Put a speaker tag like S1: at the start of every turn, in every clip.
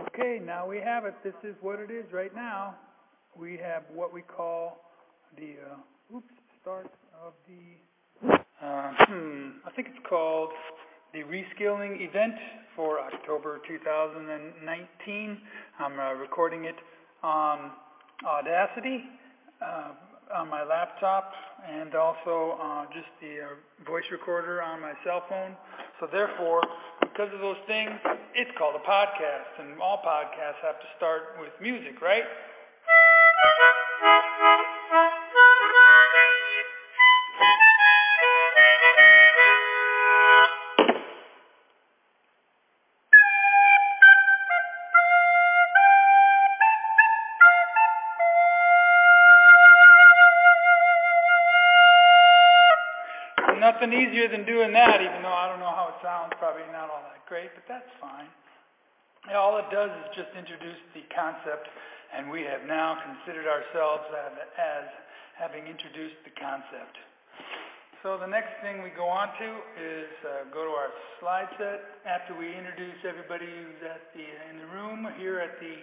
S1: Okay, now we have it. This is what it is right now. We have what we call the, uh, oops, start of the, uh, hmm, I think it's called the reskilling event for October 2019. I'm uh, recording it on Audacity uh, on my laptop and also uh, just the uh, voice recorder on my cell phone. So therefore, because of those things, it's called a podcast, and all podcasts have to start with music, right? Nothing easier than doing that, even though I don't know how it sounds, probably not all that great, but that's fine. all it does is just introduce the concept, and we have now considered ourselves as, as having introduced the concept. So the next thing we go on to is uh, go to our slide set. After we introduce everybody who's at the, in the room here at the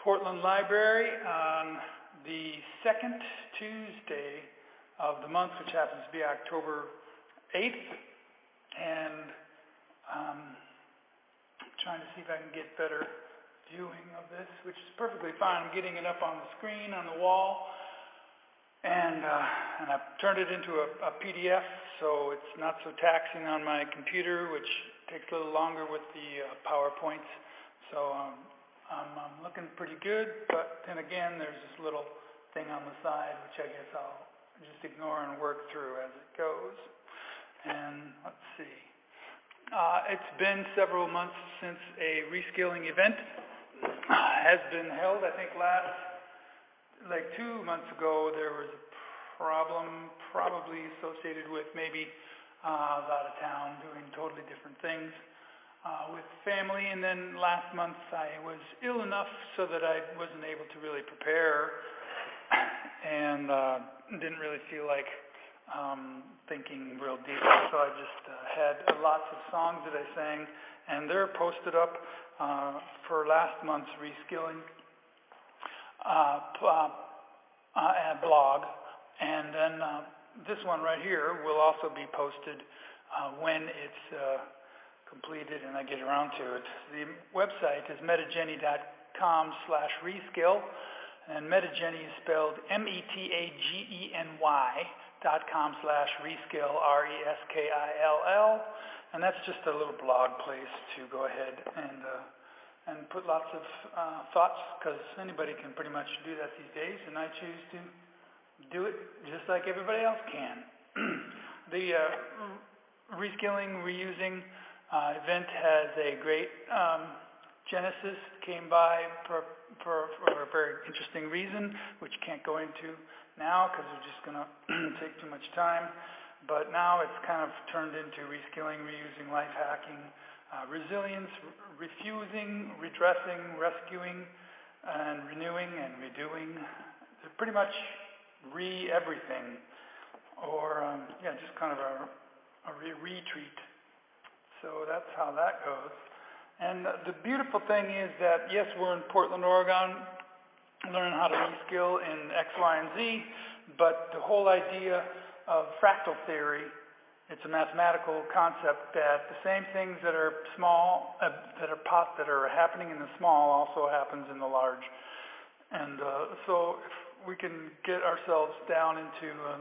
S1: Portland Library on the second Tuesday of the month, which happens to be October 8th. And um, I'm trying to see if I can get better viewing of this, which is perfectly fine. I'm getting it up on the screen, on the wall. And, uh, and I've turned it into a, a PDF, so it's not so taxing on my computer, which takes a little longer with the uh, PowerPoints. So um, I'm, I'm looking pretty good, but then again, there's this little thing on the side, which I guess I'll just ignore and work through as it goes. And let's see. Uh, it's been several months since a reskilling event has been held. I think last, like two months ago, there was a problem probably associated with maybe uh, out of town doing totally different things uh, with family. And then last month I was ill enough so that I wasn't able to really prepare and uh, didn't really feel like um, thinking real deeply. So I just uh, had lots of songs that I sang, and they're posted up uh, for last month's reskilling uh, uh, uh, blog. And then uh, this one right here will also be posted uh, when it's uh, completed and I get around to it. The website is metageny.com slash reskill. And Metageny is spelled M-E-T-A-G-E-N-Y dot com slash reskill, R-E-S-K-I-L-L. And that's just a little blog place to go ahead and, uh, and put lots of uh, thoughts, because anybody can pretty much do that these days, and I choose to do it just like everybody else can. the uh, reskilling, reusing uh, event has a great um, genesis, came by for for, for a very interesting reason, which can't go into now because we're just going to take too much time. But now it's kind of turned into reskilling, reusing, life hacking, uh, resilience, re- refusing, redressing, rescuing, and renewing and redoing. They're pretty much re everything, or um, yeah, just kind of a, a re- retreat. So that's how that goes. And the beautiful thing is that, yes, we're in Portland, Oregon, learning how to reskill in X, Y, and Z, but the whole idea of fractal theory, it's a mathematical concept that the same things that are small, uh, that are pot, that are happening in the small also happens in the large. And uh, so if we can get ourselves down into uh,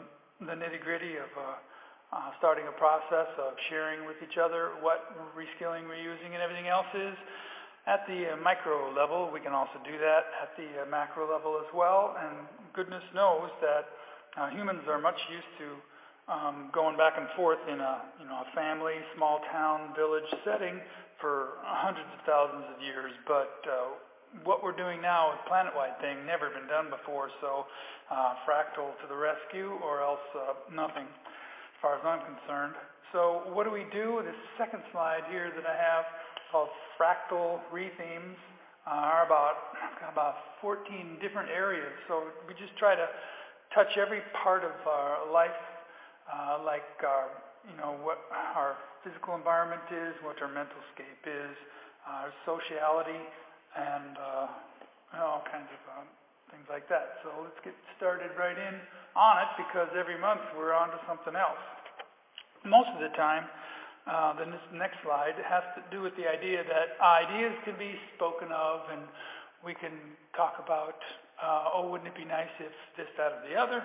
S1: the nitty gritty of uh, uh, starting a process of sharing with each other what reskilling, reusing, and everything else is. At the uh, micro level, we can also do that at the uh, macro level as well. And goodness knows that uh, humans are much used to um, going back and forth in a you know a family, small town, village setting for hundreds of thousands of years. But uh, what we're doing now is planet-wide thing, never been done before. So uh, fractal to the rescue, or else uh, nothing as far as I'm concerned. So what do we do? This second slide here that I have called fractal rethemes uh, are about about 14 different areas. So we just try to touch every part of our life, uh, like our, you know, what our physical environment is, what our mental scape is, uh, sociality, and uh, all kinds of uh, things like that. So let's get started right in on it because every month we're on to something else. Most of the time, uh, this next slide has to do with the idea that ideas can be spoken of and we can talk about, uh, oh, wouldn't it be nice if this, that, or the other.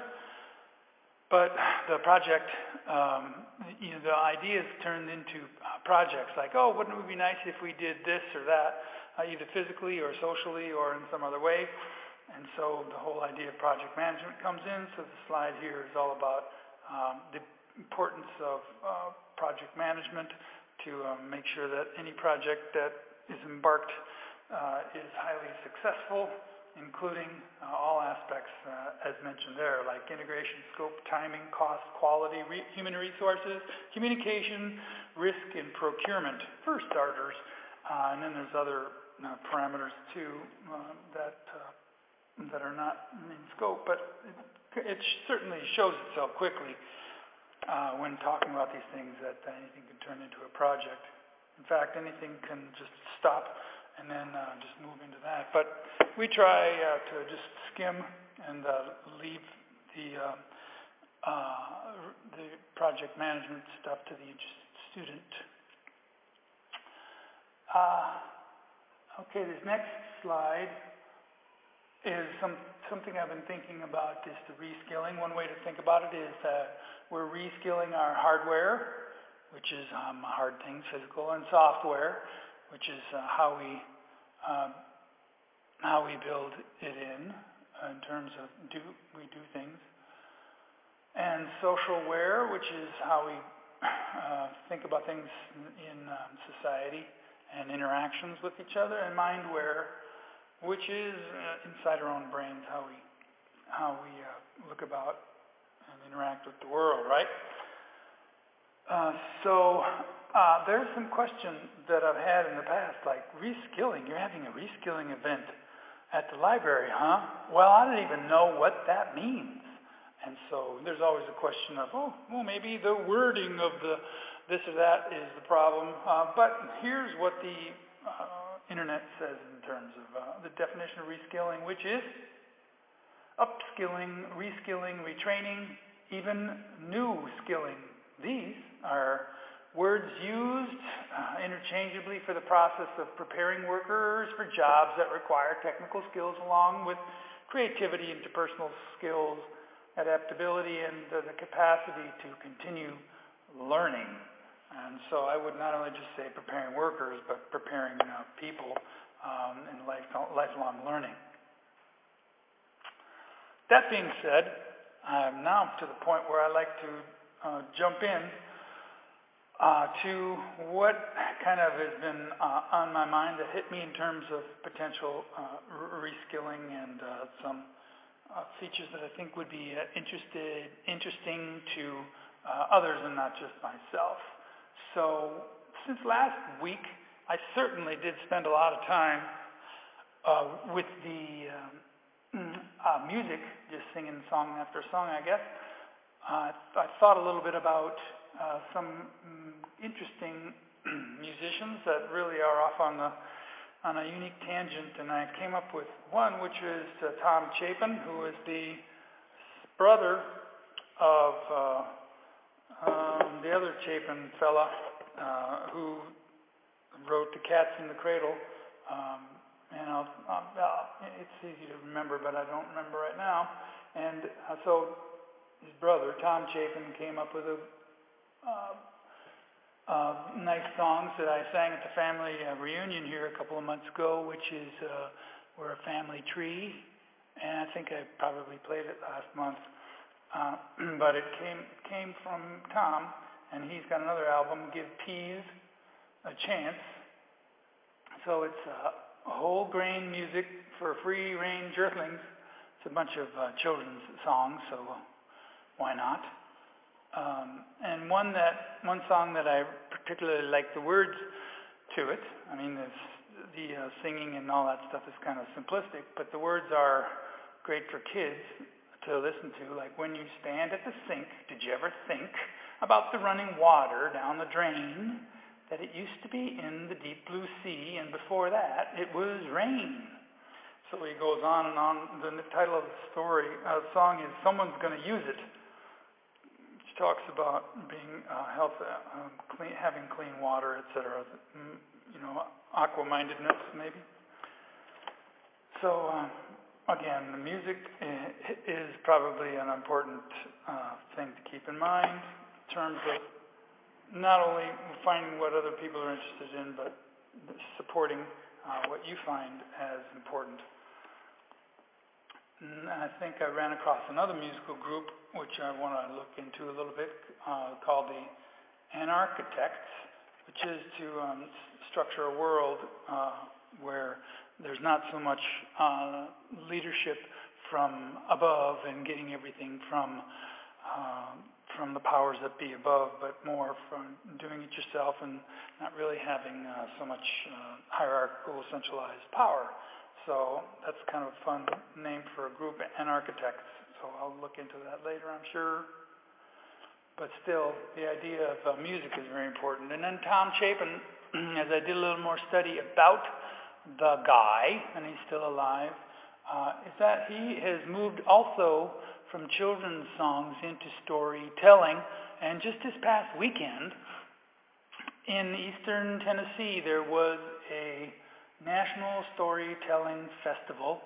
S1: But the project, um, you know, the ideas turned into uh, projects like, oh, wouldn't it be nice if we did this or that, uh, either physically or socially or in some other way. And so the whole idea of project management comes in. So the slide here is all about um, the importance of uh, project management to um, make sure that any project that is embarked uh, is highly successful including uh, all aspects uh, as mentioned there, like integration, scope, timing, cost, quality, re human resources, communication, risk, and procurement for starters. Uh, and then there's other uh, parameters too uh, that uh, that are not in scope, but it, it certainly shows itself quickly when talking about these things that anything can turn into a project. In fact, anything can just stop and then uh, just move into that. But we try uh, to just skim and uh, leave the uh, uh, the project management stuff to the student. Uh, okay, this next slide is some, something I've been thinking about is the reskilling. One way to think about it is that we're reskilling our hardware, which is um, hard things, physical, and software which is uh, how we um, how we build it in in terms of do we do things, and social ware, which is how we uh, think about things in, um, society and interactions with each other, and mindware, which is uh, inside our own brains, how we how we uh, look about and interact with the world, right? Uh, so uh, there's some questions that I've had in the past, like reskilling. You're having a reskilling event at the library, huh? Well, I don't even know what that means. And so there's always a question of, oh, well, maybe the wording of the this or that is the problem. Uh, but here's what the uh, internet says in terms of uh, the definition of reskilling, which is upskilling, reskilling, retraining, even new skilling. These are words used uh, interchangeably for the process of preparing workers for jobs that require technical skills along with creativity, interpersonal skills, adaptability, and uh, the capacity to continue learning. And so I would not only just say preparing workers, but preparing uh, people um, in life, lifelong learning. That being said, I'm now to the point where I like to uh, jump in uh, to what kind of has been uh, on my mind that hit me in terms of potential uh, reskilling and uh, some uh, features that I think would be uh, interested, interesting to others and not just myself. So since last week, I certainly did spend a lot of time with the um, music, just singing song after song, I guess. Uh, I thought a little bit about uh, some mm, interesting musicians that really are off on the on a unique tangent, and I came up with one, which is uh, Tom Chapin, who is the brother of uh, um, the other Chapin fella uh, who wrote The Cat's in the Cradle. Um, and I'll, I'll, it's easy to remember, but I don't remember right now. And uh, so his brother, Tom Chapin, came up with a uh, uh, nice songs that I sang at the family uh, reunion here a couple of months ago, which is uh, We're a Family Tree. And I think I probably played it last month. Uh, but it came came from Tom, and he's got another album, Give Peas a Chance. So it's uh, whole grain music for free range earthlings. It's a bunch of uh, children's songs, so why not? Um, and one that one song that I particularly like the words to it. I mean, the uh, singing and all that stuff is kind of simplistic, but the words are great for kids to listen to. Like when you stand at the sink, did you ever think about the running water down the drain? that it used to be in the deep blue sea, and before that, it was rain. So he goes on and on. The title of the story, uh, song is "Someone's to Use It," which talks about being uh, health, uh, clean, having clean water, etc. Mm, you know, aqua-mindedness, maybe. So uh, again, the music is probably an important uh, thing to keep in mind in terms of not only finding what other people are interested in, but supporting uh, what you find as important. I think I ran across another musical group, which I want to look into a little bit, uh, called the Anarchitects, which is to um, structure a world uh, where there's not so much uh, leadership from above and getting everything from uh, from the powers that be above, but more from doing it yourself and not really having uh, so much uh, hierarchical centralized power. So that's kind of a fun name for a group, Anarchitects. So I'll look into that later, I'm sure. But still, the idea of uh, music is very important. And then Tom Chapin, as I did a little more study about the guy, and he's still alive, uh, is that he has moved also from children's songs into storytelling. And just this past weekend, in eastern Tennessee, there was a National Storytelling Festival.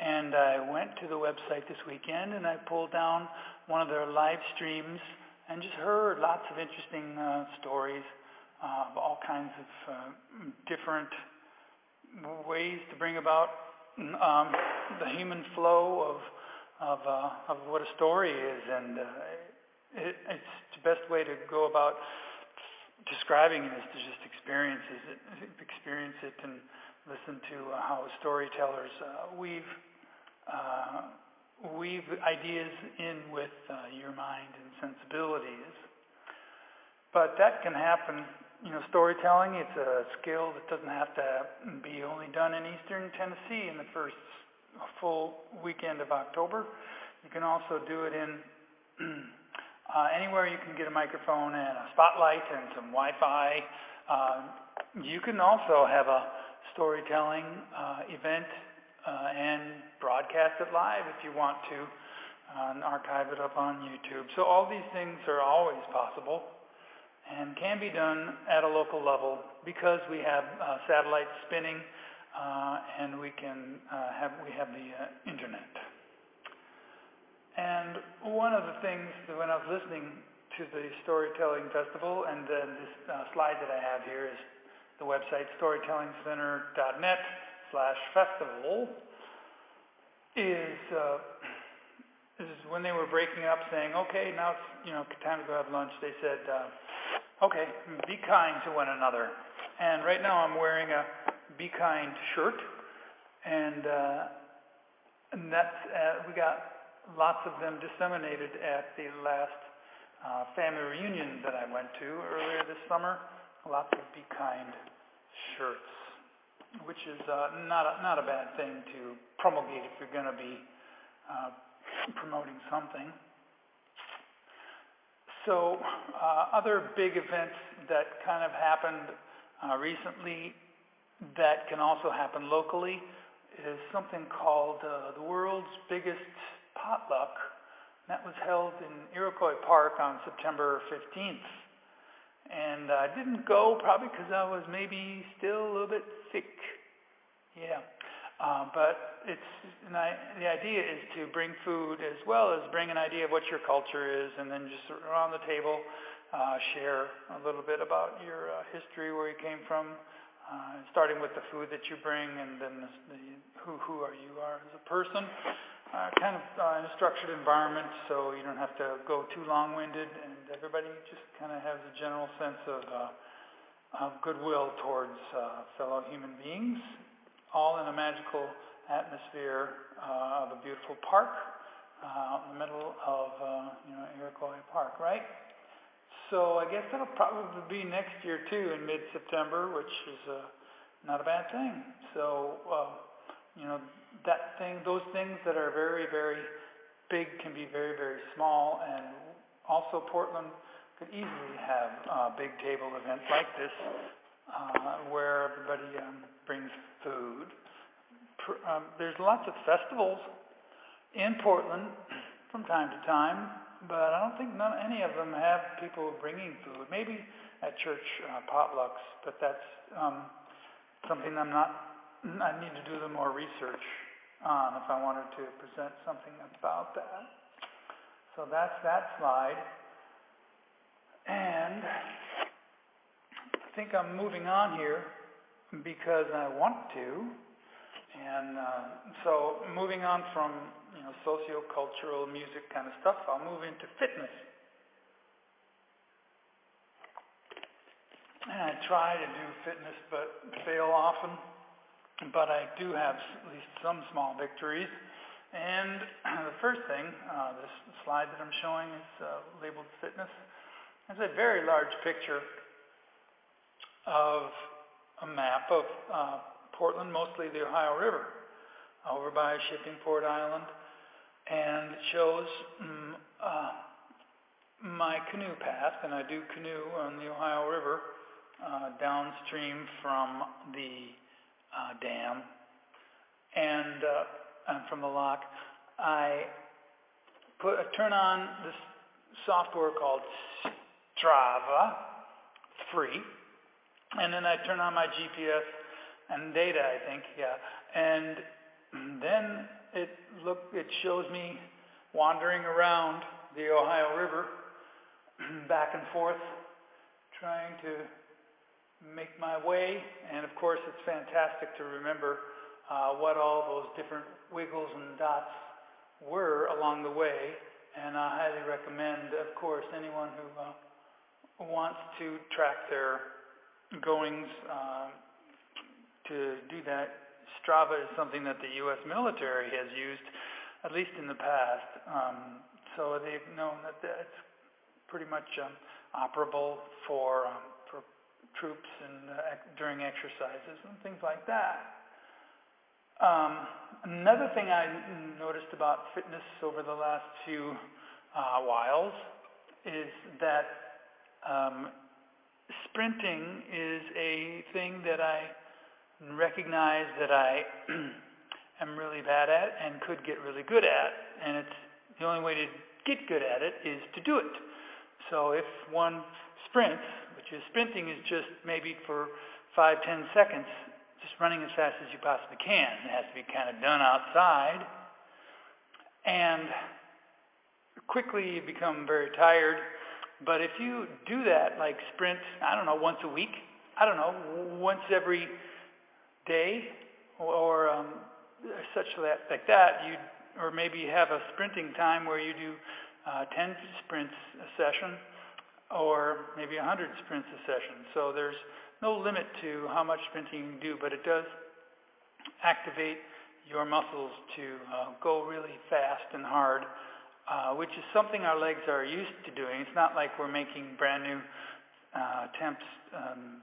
S1: And I went to the website this weekend and I pulled down one of their live streams and just heard lots of interesting uh, stories uh, of all kinds of uh, different ways to bring about um, the human flow of of uh, of what a story is, and uh, it, it's the best way to go about describing it is to just experience it, experience it, and listen to uh, how storytellers uh, weave uh, weave ideas in with uh, your mind and sensibilities. But that can happen you know, storytelling, it's a skill that doesn't have to be only done in eastern Tennessee in the first full weekend of October. You can also do it in uh, anywhere you can get a microphone and a spotlight and some Wi-Fi. Uh, you can also have a storytelling uh, event uh, and broadcast it live if you want to uh, and archive it up on YouTube. So all these things are always possible and can be done at a local level because we have uh, satellites spinning uh, and we can uh, have we have the uh, internet. And one of the things that when I was listening to the storytelling festival, and then this uh, slide that I have here is the website storytellingcenter.net slash festival is uh, is when they were breaking up, saying, "Okay, now it's you know time to go have lunch." They said. Uh, Okay, be kind to one another. And right now I'm wearing a Be Kind shirt, and uh, and that's uh, we got lots of them disseminated at the last uh, family reunion that I went to earlier this summer. Lots of Be Kind shirts, which is uh, not a, not a bad thing to promulgate if you're going to be uh, promoting something. So uh, other big events that kind of happened uh, recently that can also happen locally is something called uh, the world's biggest potluck. That was held in Iroquois Park on September 15th. And I didn't go probably because I was maybe still a little bit sick. Yeah. Uh, but it's I, the idea is to bring food as well as bring an idea of what your culture is, and then just around the table uh, share a little bit about your uh, history, where you came from, uh, starting with the food that you bring, and then the, the, who who are you are as a person. Uh, kind of uh, in a structured environment, so you don't have to go too long-winded, and everybody just kind of has a general sense of, uh, of goodwill towards uh, fellow human beings all in a magical atmosphere uh, of a beautiful park uh, in the middle of uh, you know Iroquois Park, right? So I guess that'll probably be next year too, in mid-September, which is uh, not a bad thing. So uh, you know that thing, those things that are very very big can be very very small, and also Portland could easily have a big table event like this uh, where everybody um, brings food. Um, there's lots of festivals in Portland from time to time, but I don't think none, any of them have people bringing food. Maybe at church uh, potlucks, but that's um, something I'm not. I need to do little more research on if I wanted to present something about that. So that's that slide. And think I'm moving on here because I want to. And uh, so moving on from you know socio-cultural music kind of stuff, I'll move into fitness. And I try to do fitness but fail often. But I do have at least some small victories. And the first thing, uh, this slide that I'm showing is uh, labeled fitness. It's a very large picture of a map of uh, Portland, mostly the Ohio River, over by Shippingport Island, and it shows um, uh, my canoe path, and I do canoe on the Ohio River uh, downstream from the uh, dam and uh, from the lock. I put I turn on this software called Strava, free. And then I turn on my GPS and data, I think, yeah. And then it look it shows me wandering around the Ohio River back and forth trying to make my way and of course it's fantastic to remember uh, what all those different wiggles and dots were along the way and I highly recommend of course anyone who uh, wants to track their goings uh, to do that. Strava is something that the U.S. military has used, at least in the past. Um, so they've known that it's pretty much um, operable for um, for troops and uh, during exercises and things like that. Um, another thing I noticed about fitness over the last few uh, whiles is that um, sprinting is a thing that I recognize that I am really bad at and could get really good at, and it's the only way to get good at it is to do it. So if one sprints, which is sprinting is just maybe for five, ten seconds, just running as fast as you possibly can. It has to be kind of done outside. And quickly you become very tired but if you do that, like sprint, I don't know, once a week, I don't know, once every day, or um, such that, like that, you or maybe have a sprinting time where you do uh, 10 sprints a session, or maybe 100 sprints a session. So there's no limit to how much sprinting you can do, but it does activate your muscles to uh, go really fast and hard uh, which is something our legs are used to doing. It's not like we're making brand new uh, attempts, um,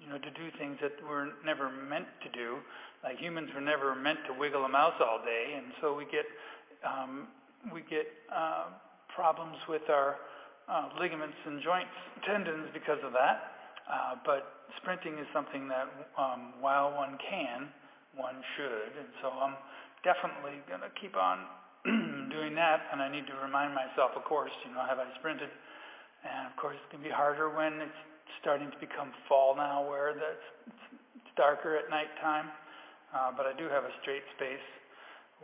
S1: you know, to do things that we're never meant to do. Like humans were never meant to wiggle a mouse all day, and so we get um, we get uh, problems with our uh, ligaments and joints, tendons because of that. Uh, but sprinting is something that, um, while one can, one should, and so I'm definitely going to keep on doing that, and I need to remind myself, of course, you know, have I sprinted? And of course, it's going to be harder when it's starting to become fall now, where the, it's darker at nighttime. Uh, but I do have a straight space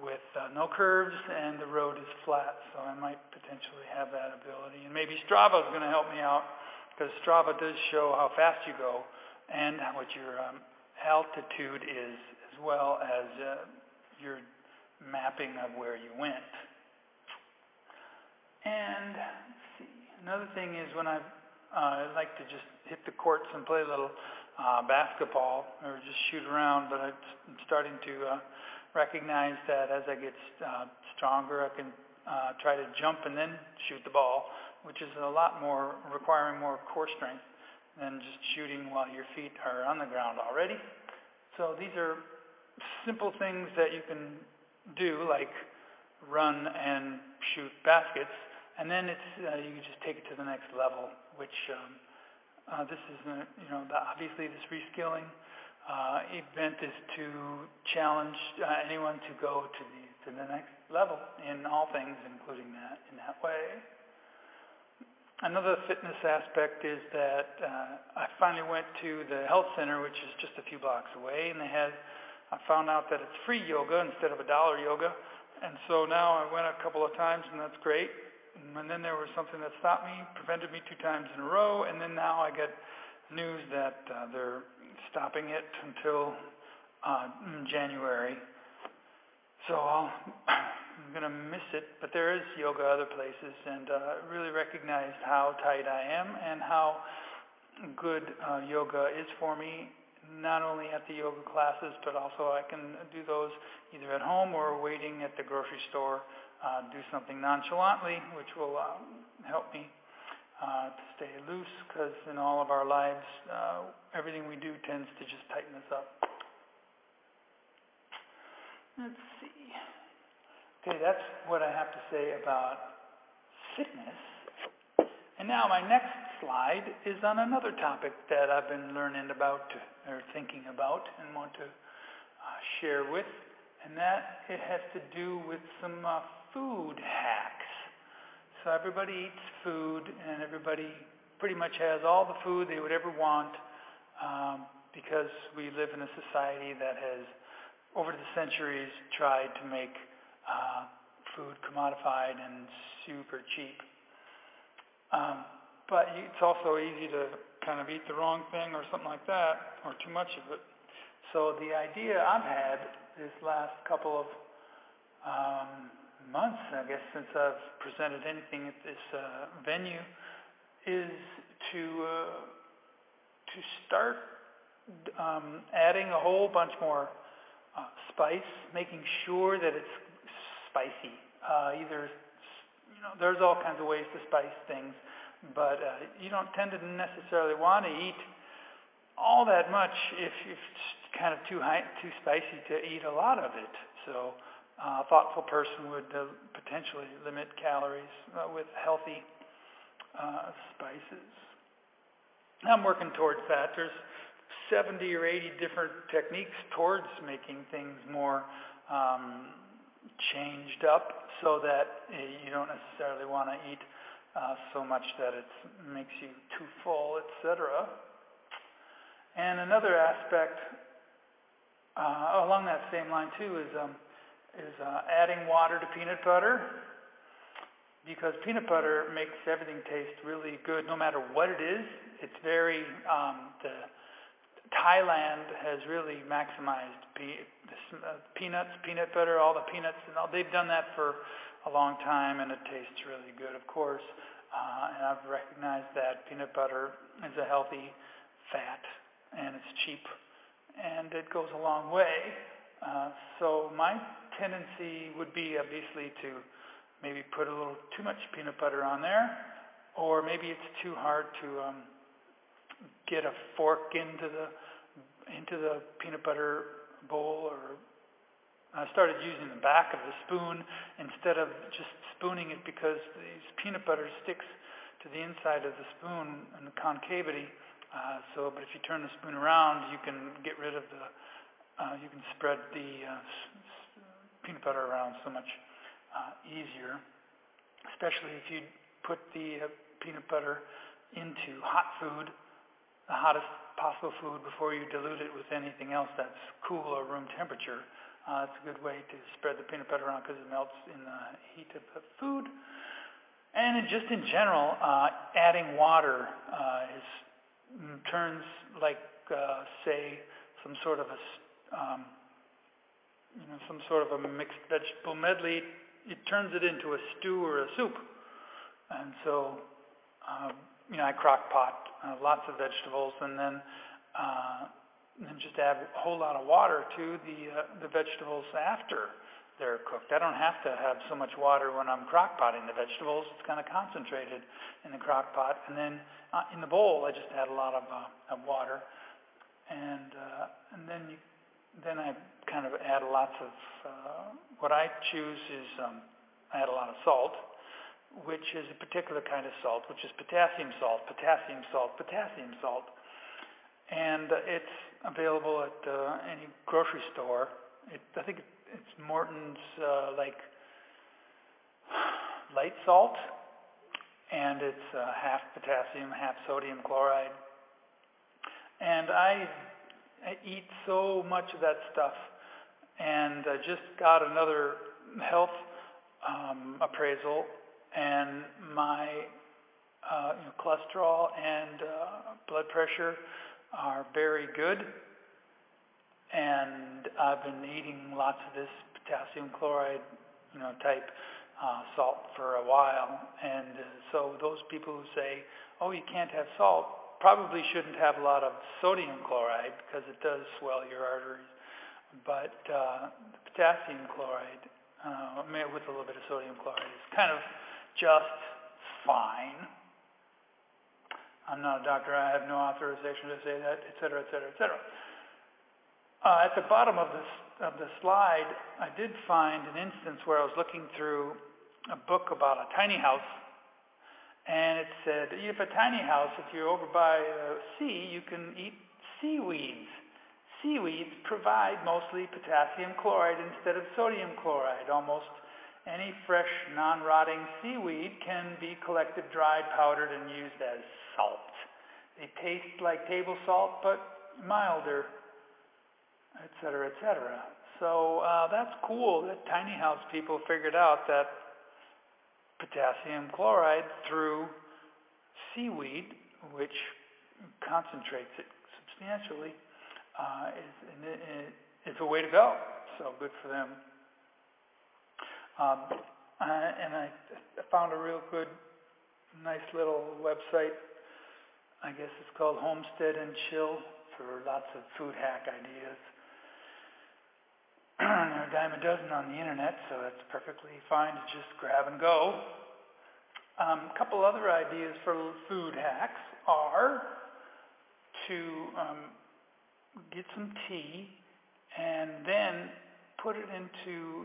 S1: with uh, no curves, and the road is flat, so I might potentially have that ability. And maybe Strava is going to help me out, because Strava does show how fast you go and what your um, altitude is, as well as uh, your mapping of where you went. And see, another thing is when I uh, like to just hit the courts and play a little uh, basketball or just shoot around, but I'm starting to uh, recognize that as I get uh, stronger, I can uh, try to jump and then shoot the ball, which is a lot more requiring more core strength than just shooting while your feet are on the ground already. So these are simple things that you can do, like run and shoot baskets, And then it's uh, you just take it to the next level, which um, uh, this is uh, you know the, obviously this reskilling uh, event is to challenge uh, anyone to go to the to the next level in all things, including that in that way. Another fitness aspect is that uh, I finally went to the health center, which is just a few blocks away, and they had I found out that it's free yoga instead of a dollar yoga, and so now I went a couple of times, and that's great. And then there was something that stopped me, prevented me two times in a row, and then now I get news that uh, they're stopping it until uh, January. So I'll, I'm going to miss it, but there is yoga other places, and uh, really recognized how tight I am and how good uh, yoga is for me, not only at the yoga classes, but also I can do those either at home or waiting at the grocery store uh, do something nonchalantly, which will uh, help me uh, to stay loose because in all of our lives, uh, everything we do tends to just tighten us up. Let's see. Okay, that's what I have to say about fitness. And now my next slide is on another topic that I've been learning about or thinking about and want to uh, share with, and that it has to do with some uh, food hacks. So everybody eats food, and everybody pretty much has all the food they would ever want um, because we live in a society that has, over the centuries, tried to make uh, food commodified and super cheap. Um, but it's also easy to kind of eat the wrong thing or something like that, or too much of it. So the idea I've had this last couple of um, months, I guess, since I've presented anything at this uh, venue, is to uh, to start um, adding a whole bunch more uh, spice, making sure that it's spicy. Uh, either you know, there's all kinds of ways to spice things, but uh, you don't tend to necessarily want to eat all that much if, if it's kind of too high, too spicy to eat a lot of it. So uh, a thoughtful person would uh, potentially limit calories uh, with healthy uh, spices. I'm working towards that. There's 70 or 80 different techniques towards making things more um, changed up so that uh, you don't necessarily want to eat uh, so much that it makes you too full, etc. And another aspect uh, along that same line too is um, is uh, adding water to peanut butter because peanut butter makes everything taste really good no matter what it is. It's very, um, the, Thailand has really maximized pe- uh, peanuts, peanut butter, all the peanuts, and all, they've done that for a long time, and it tastes really good, of course. Uh, and I've recognized that peanut butter is a healthy fat, and it's cheap, and it goes a long way. Uh, so my tendency would be obviously to maybe put a little too much peanut butter on there, or maybe it's too hard to um, get a fork into the into the peanut butter bowl. Or I started using the back of the spoon instead of just spooning it because these peanut butter sticks to the inside of the spoon and the concavity. Uh, so, but if you turn the spoon around, you can get rid of the, uh, you can spread the uh, peanut butter around so much uh, easier, especially if you put the uh, peanut butter into hot food, the hottest possible food, before you dilute it with anything else that's cool or room temperature. Uh, it's a good way to spread the peanut butter around because it melts in the heat of the food. And just in general, uh, adding water uh, is, mm, turns like, uh, say, some sort of a um, you know, some sort of a mixed vegetable medley, it turns it into a stew or a soup. And so, uh, you know, I crock pot uh, lots of vegetables and then, uh, then just add a whole lot of water to the, uh, the vegetables after they're cooked. I don't have to have so much water when I'm crock potting the vegetables. It's kind of concentrated in the crock pot. And then uh, in the bowl, I just add a lot of, uh, of water. And, uh, and then you then I kind of add lots of, uh, what I choose is um, I add a lot of salt which is a particular kind of salt, which is potassium salt, potassium salt, potassium salt. And it's available at uh, any grocery store. It, I think it's Morton's uh, like light salt, and it's uh, half potassium, half sodium chloride. And I, I eat so much of that stuff, and I just got another health um, appraisal, and my uh, you know, cholesterol and uh, blood pressure are very good. And I've been eating lots of this potassium chloride, you know, type uh, salt for a while. And so those people who say, oh, you can't have salt, probably shouldn't have a lot of sodium chloride because it does swell your arteries. But uh, potassium chloride, uh, with a little bit of sodium chloride, is kind of just fine. I'm not a doctor. I have no authorization to say that, et cetera, et cetera, et cetera. Uh, at the bottom of this of the slide, I did find an instance where I was looking through a book about a tiny house, and it said, if a tiny house, if you're over by the sea, you can eat seaweeds. Seaweeds provide mostly potassium chloride instead of sodium chloride. Almost any fresh, non-rotting seaweed can be collected, dried, powdered, and used as salt. They taste like table salt, but milder, etc., etc. So uh, that's cool that tiny house people figured out that potassium chloride through seaweed, which concentrates it substantially, uh, is, is a way to go. So good for them. Um, and I found a real good, nice little website. I guess it's called Homestead and Chill for lots of food hack ideas. there are a dime a dozen on the internet, so it's perfectly fine to just grab and go. Um, a couple other ideas for food hacks are to um, get some tea and then put it into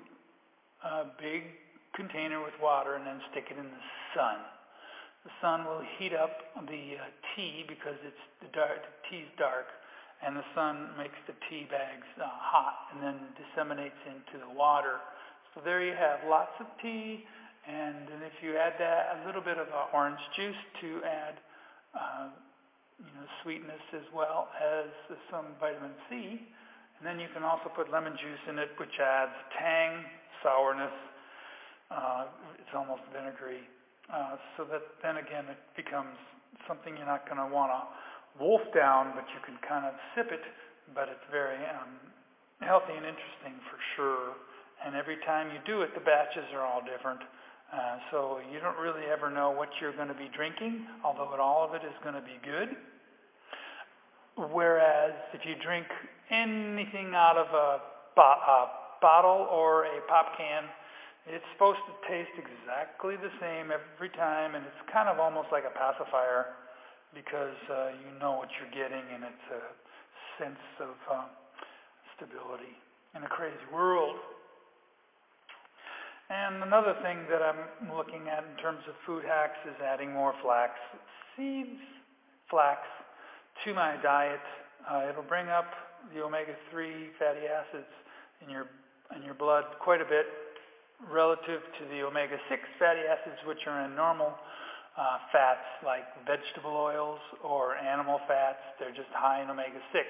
S1: a big container with water and then stick it in the sun. The sun will heat up the uh, tea because it's the, dark, the tea's dark, and the sun makes the tea bags uh, hot and then disseminates into the water. So there you have lots of tea, and then if you add that a little bit of uh, orange juice to add uh, you know, sweetness as well as some vitamin C, and then you can also put lemon juice in it, which adds tang, sourness. Uh, it's almost vinegary. Uh, so that then again it becomes something you're not going to want to wolf down, but you can kind of sip it. But it's very um, healthy and interesting for sure. And every time you do it, the batches are all different. Uh, so you don't really ever know what you're going to be drinking, although all of it is going to be good. Whereas if you drink anything out of a, a bottle or a pop can, it's supposed to taste exactly the same every time, and it's kind of almost like a pacifier because uh, you know what you're getting, and it's a sense of uh, stability in a crazy world. And another thing that I'm looking at in terms of food hacks is adding more flax seeds, flax, to my diet. Uh, it'll bring up the omega-3 fatty acids in your in your blood quite a bit relative to the omega-6 fatty acids, which are in normal uh, fats like vegetable oils or animal fats. They're just high in omega-6.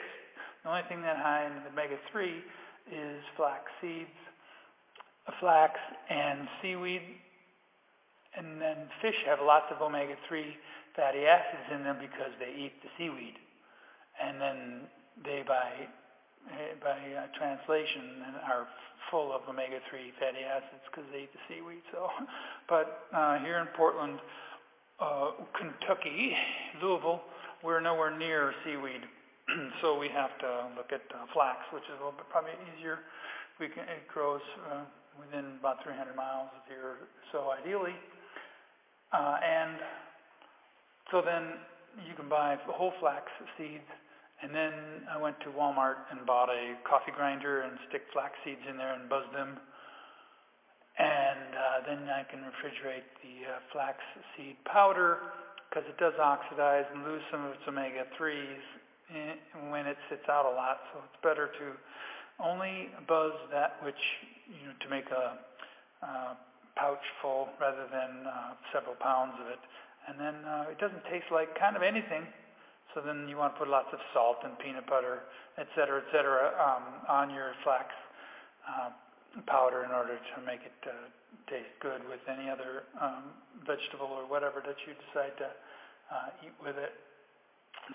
S1: The only thing that high in omega-3 is flax seeds, flax, and seaweed. And then fish have lots of omega-3 fatty acids in them because they eat the seaweed. And then they, by by uh, translation are full of omega-3 fatty acids because they eat the seaweed. So, but uh, here in Portland, uh, Kentucky, Louisville, we're nowhere near seaweed, so we have to look at uh, flax, which is a little bit probably easier. We can, it grows uh, within about 300 miles of here, so ideally, uh, and so then you can buy whole flax seeds and then I went to Walmart and bought a coffee grinder and stick flax seeds in there and buzz them. And uh, then I can refrigerate the uh, flax seed powder because it does oxidize and lose some of its omega-3s when it sits out a lot. So it's better to only buzz that which, you know, to make a uh, pouch full rather than uh, several pounds of it. And then uh, it doesn't taste like kind of anything. So then you want to put lots of salt and peanut butter, et cetera, et cetera, um, on your flax uh, powder in order to make it uh, taste good with any other um, vegetable or whatever that you decide to uh, eat with it.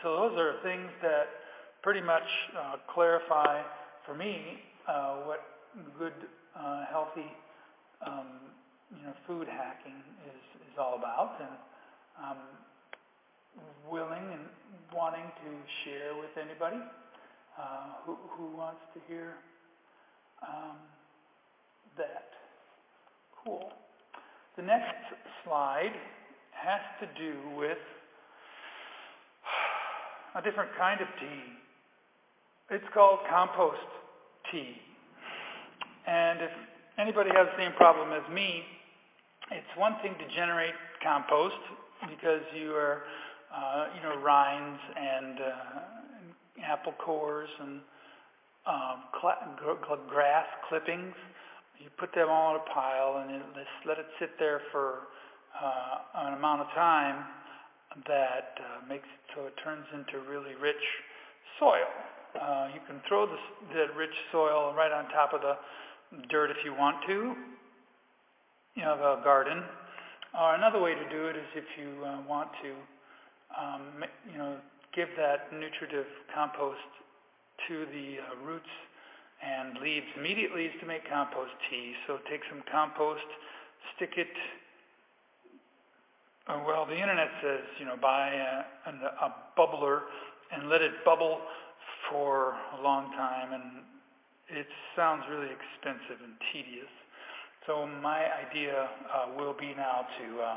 S1: So those are things that pretty much uh, clarify for me uh, what good, uh, healthy, um, you know, food hacking is, is all about, and um, willing and wanting to share with anybody uh, who, who wants to hear um, that. Cool. The next slide has to do with a different kind of tea. It's called compost tea. And if anybody has the same problem as me, it's one thing to generate compost because you are, uh, you know, rinds and uh, apple cores and um, cl- grass clippings. You put them all in a pile and just let it sit there for uh, an amount of time that uh, makes it so it turns into really rich soil. Uh, you can throw the rich soil right on top of the dirt if you want to. You have a garden. Or another way to do it is if you uh, want to, um, you know, give that nutritive compost to the uh, roots and leaves immediately is to make compost tea. So take some compost, stick it uh, well, the internet says, you know, buy a, a, a bubbler and let it bubble for a long time, and it sounds really expensive and tedious. So my idea uh, will be now to uh,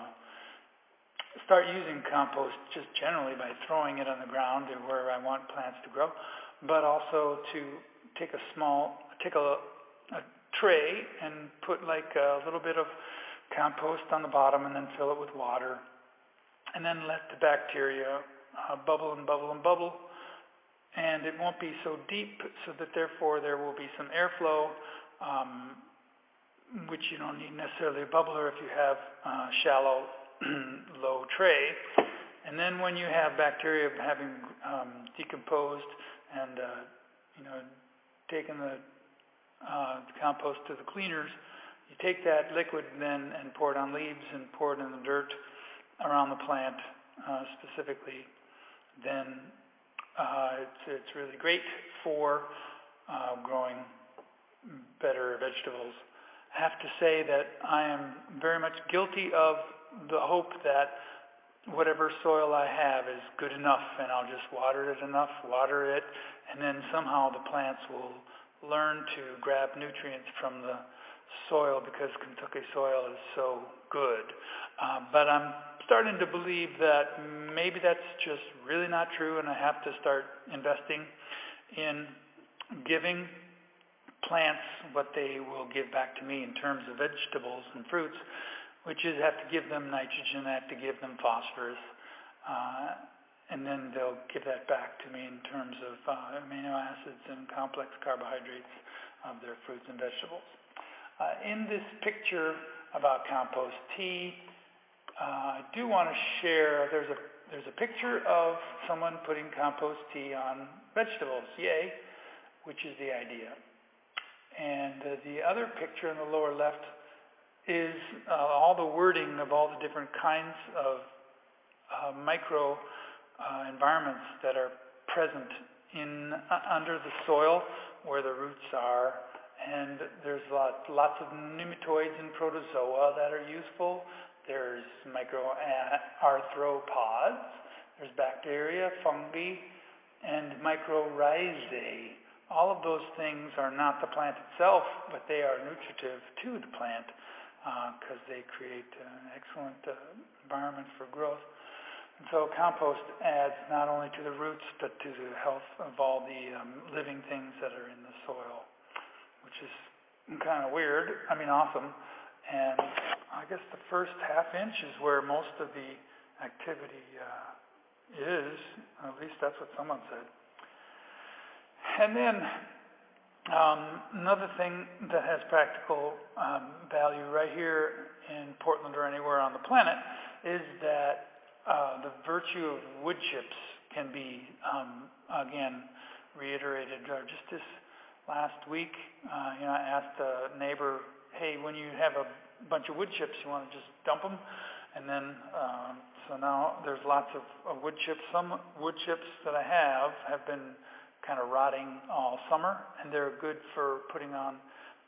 S1: start using compost just generally by throwing it on the ground or where I want plants to grow, but also to take a small, take a, a tray and put like a little bit of compost on the bottom and then fill it with water. And then let the bacteria uh, bubble and bubble and bubble. And it won't be so deep so that therefore there will be some airflow, um, which you don't need necessarily a bubbler if you have uh, shallow, low tray. And then when you have bacteria having um, decomposed and, uh, you know, taken the uh, compost to the cleaners, you take that liquid then and pour it on leaves and pour it in the dirt around the plant uh, specifically, then uh, it's, it's really great for uh, growing better vegetables. I have to say that I am very much guilty of the hope that whatever soil I have is good enough and I'll just water it enough, water it, and then somehow the plants will learn to grab nutrients from the soil because Kentucky soil is so good. Um, but I'm starting to believe that maybe that's just really not true, and I have to start investing in giving plants what they will give back to me in terms of vegetables and fruits, which is have to give them nitrogen, I have to give them phosphorus, uh, and then they'll give that back to me in terms of uh, amino acids and complex carbohydrates of their fruits and vegetables. Uh, in this picture about compost tea, uh, I do want to share, there's a, there's a picture of someone putting compost tea on vegetables, yay, which is the idea. And uh, the other picture in the lower left is uh, all the wording of all the different kinds of uh, micro uh, environments that are present in under the soil where the roots are and there's lot, lots of nematodes and protozoa that are useful. There's microarthropods. There's bacteria, fungi, and mycorrhizae. All of those things are not the plant itself, but they are nutritive to the plant because uh, they create an excellent uh, environment for growth. And so compost adds not only to the roots, but to the health of all the um, living things that are in the soil which is kind of weird. I mean, awesome. And I guess the first half inch is where most of the activity uh, is. At least that's what someone said. And then um, another thing that has practical um, value right here in Portland or anywhere on the planet is that uh, the virtue of wood chips can be, um, again, reiterated. Uh, just this last week, uh, you know, I asked a neighbor, hey, when you have a bunch of wood chips, you want to just dump them? And then, uh, so now there's lots of, of wood chips. Some wood chips that I have have been kind of rotting all summer, and they're good for putting on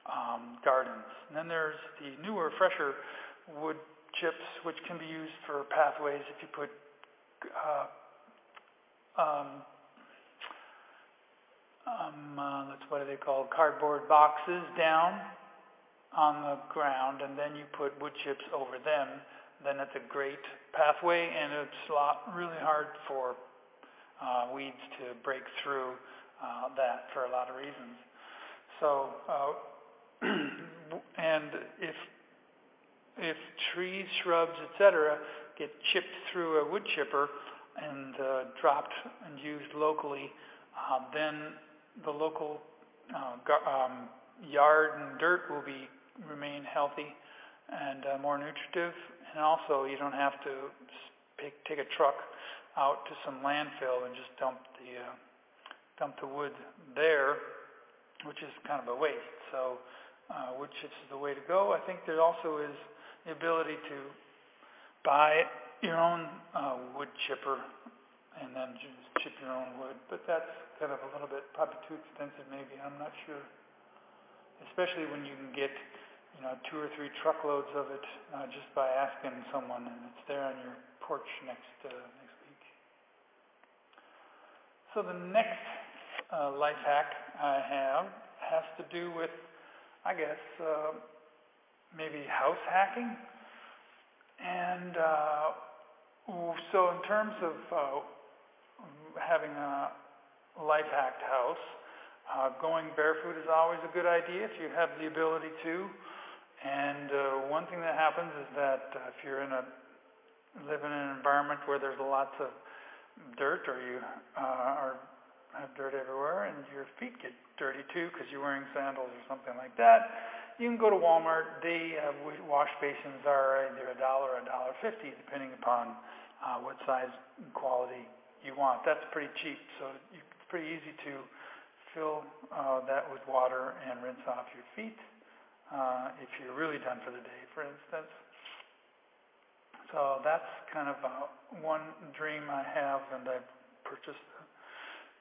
S1: um, gardens. And then there's the newer, fresher wood chips, which can be used for pathways if you put uh, um, um, uh, that's what are they called, cardboard boxes down on the ground, and then you put wood chips over them. Then it's a great pathway, and it's a lot really hard for uh, weeds to break through uh, that for a lot of reasons. So, uh, and if if trees, shrubs, etc., get chipped through a wood chipper and uh, dropped and used locally, uh, then the local uh, gar- um, yard and dirt will be remain healthy and uh, more nutritive, and also you don't have to pick, take a truck out to some landfill and just dump the uh, dump the wood there, which is kind of a waste. So uh, wood chips is the way to go. I think there also is the ability to buy your own uh, wood chipper and then just chip your own wood. But that's kind of a little bit probably too expensive maybe. I'm not sure. Especially when you can get you know two or three truckloads of it uh, just by asking someone and it's there on your porch next uh. So the next uh, life hack I have has to do with I guess uh, maybe house hacking. And uh, so in terms of uh, having a life hacked house, uh, going barefoot is always a good idea if you have the ability to. And uh, one thing that happens is that if you're in a live in an environment where there's lots of dirt or you uh, are have dirt everywhere and your feet get dirty too because you're wearing sandals or something like that, you can go to Walmart. They have wash basins are either a dollar or a dollar fifty, depending upon uh, what size and quality you want. That's pretty cheap, so it's pretty easy to fill uh, that with water and rinse off your feet uh, if you're really done for the day, for instance. So that's kind of uh, one dream I have, and I've purchased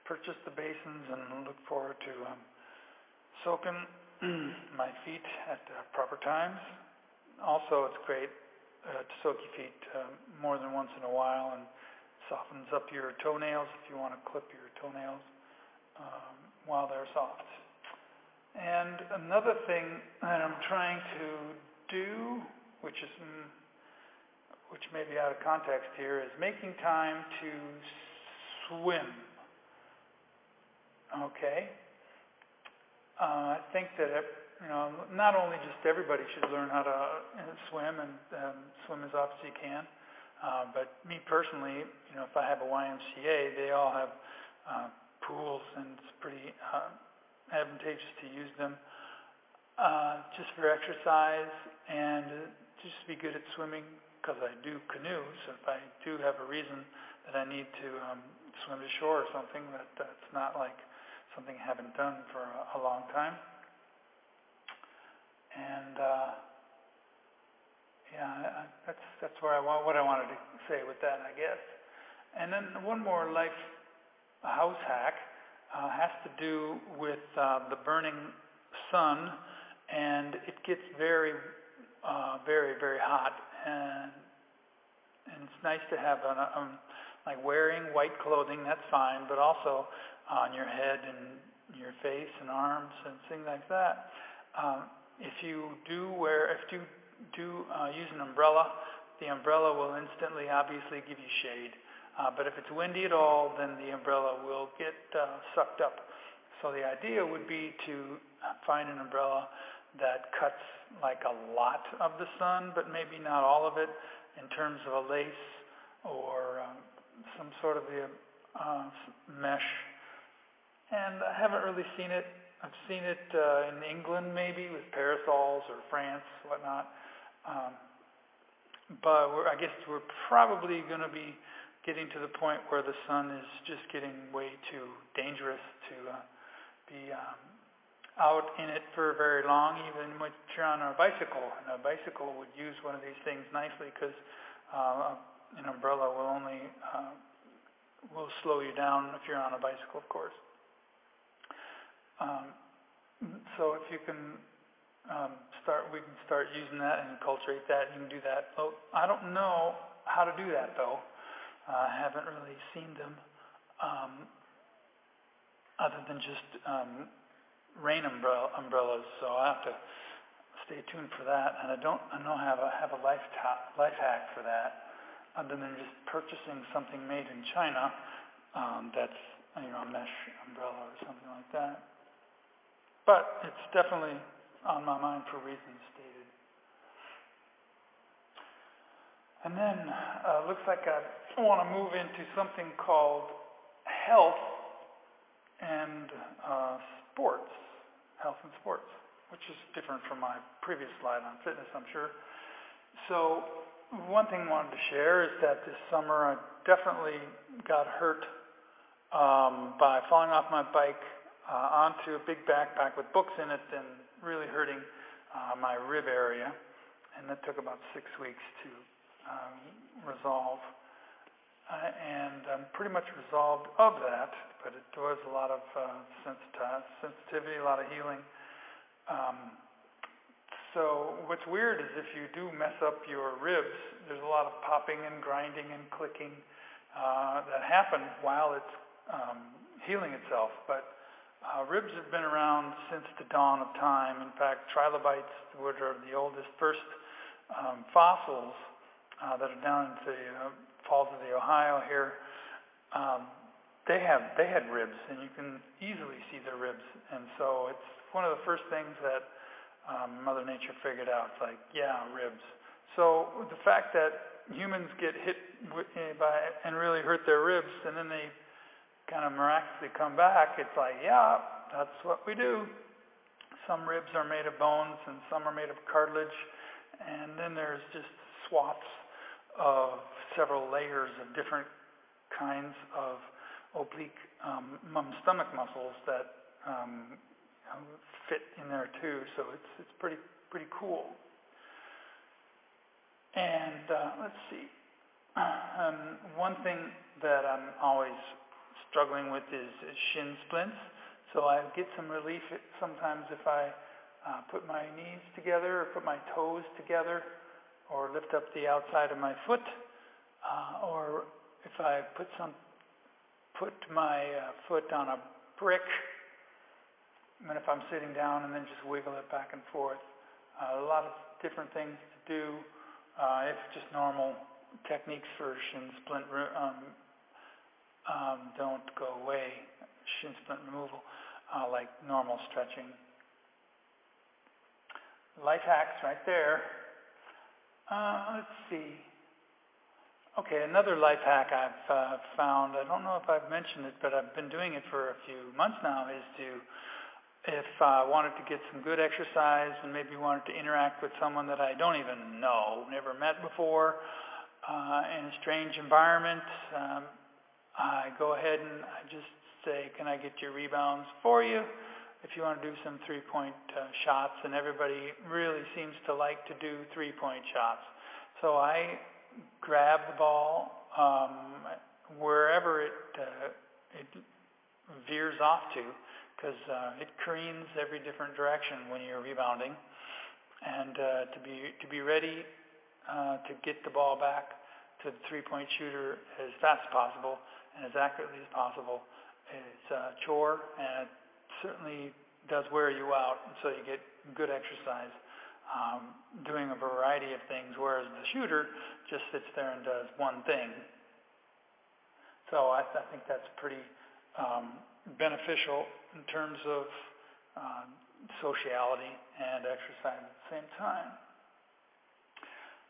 S1: purchased the basins and look forward to um, soaking my feet at uh, proper times. Also, it's great uh, to soak your feet uh, more than once in a while and softens up your toenails if you want to clip your toenails um, while they're soft. And another thing that I'm trying to do, which is mm, which may be out of context here, is making time to swim. Okay, uh, I think that you know not only just everybody should learn how to uh, swim and um, swim as often as you can, uh, but me personally, you know, if I have a YMCA, they all have uh, pools and it's pretty uh, advantageous to use them uh, just for exercise and just to be good at swimming because I do canoe. So if I do have a reason that I need to um, swim to shore or something, that that's not like something I haven't done for a, a long time. And uh, yeah, that's that's where I want what I wanted to say with that, I guess. And then one more life house hack uh, has to do with uh, the burning sun, and it gets very, uh, very, very hot, and and it's nice to have an, um, like wearing white clothing. That's fine, but also on your head and your face and arms and things like that. Um, if you do wear, if you do uh, use an umbrella, the umbrella will instantly, obviously, give you shade. Uh, but if it's windy at all, then the umbrella will get uh, sucked up. So the idea would be to find an umbrella that cuts like a lot of the sun, but maybe not all of it in terms of a lace or um, some sort of a uh, mesh. And I haven't really seen it. I've seen it uh, in England maybe with parasols or France, whatnot. Um, but we're, I guess we're probably going to be getting to the point where the sun is just getting way too dangerous to uh, be um, out in it for very long, even when you're on a bicycle. And a bicycle would use one of these things nicely because uh, an umbrella will only uh, will slow you down if you're on a bicycle, of course. Um, so if you can um, start, we can start using that and cultivate that. You can do that. Oh, I don't know how to do that though. I haven't really seen them um, other than just um, rain umbrella, umbrellas, so I have to stay tuned for that. And I don't, I don't have a have a life ta- life hack for that, other than just purchasing something made in China um, that's you know a mesh umbrella or something like that. But it's definitely on my mind for reasons stated. And then uh, looks like I want to move into something called health and uh, sports, health and sports, which is different from my previous slide on fitness, I'm sure. So one thing I wanted to share is that this summer I definitely got hurt um, by falling off my bike uh, onto a big backpack with books in it and really hurting uh, my rib area. And that took about six weeks to um, resolve. Uh, and I'm pretty much resolved of that, but it was a lot of uh, sensitivity, a lot of healing. Um, so what's weird is if you do mess up your ribs, there's a lot of popping and grinding and clicking uh, that happen while it's um, healing itself. But uh, ribs have been around since the dawn of time. In fact, trilobites, which are the oldest first um, fossils, uh, that are down in the uh, falls of the Ohio here, um, they have they had ribs, and you can easily see their ribs. And so it's one of the first things that um, Mother Nature figured out. It's like, yeah, ribs. So the fact that humans get hit eh, by and really hurt their ribs, and then they kind of miraculously come back, it's like, yeah, that's what we do. Some ribs are made of bones, and some are made of cartilage, and then there's just swaths of several layers of different kinds of oblique um, stomach muscles that um, fit in there too. So it's it's pretty pretty cool. And uh, let's see. Um, one thing that I'm always struggling with is, is shin splints. So I get some relief sometimes if I uh, put my knees together or put my toes together or lift up the outside of my foot, uh, or if I put some put my uh, foot on a brick, and if I'm sitting down and then just wiggle it back and forth. Uh, a lot of different things to do. Uh, it's just normal techniques for shin splint um, um, don't go away, shin splint removal, uh, like normal stretching. Life hacks right there. Uh, let's see. Okay, another life hack I've uh, found, I don't know if I've mentioned it, but I've been doing it for a few months now, is to, if I wanted to get some good exercise and maybe wanted to interact with someone that I don't even know, never met before, uh, in a strange environment, um, I go ahead and I just say, can I get your rebounds for you? if you want to do some three-point uh, shots, and everybody really seems to like to do three-point shots. So I grab the ball um, wherever it uh, it veers off to, because uh, it careens every different direction when you're rebounding, and uh, to be to be ready uh, to get the ball back to the three-point shooter as fast as possible and as accurately as possible is a chore and it certainly does wear you out, so you get good exercise um, doing a variety of things, whereas the shooter just sits there and does one thing. So I, I think that's pretty um, beneficial in terms of uh, sociality and exercise at the same time.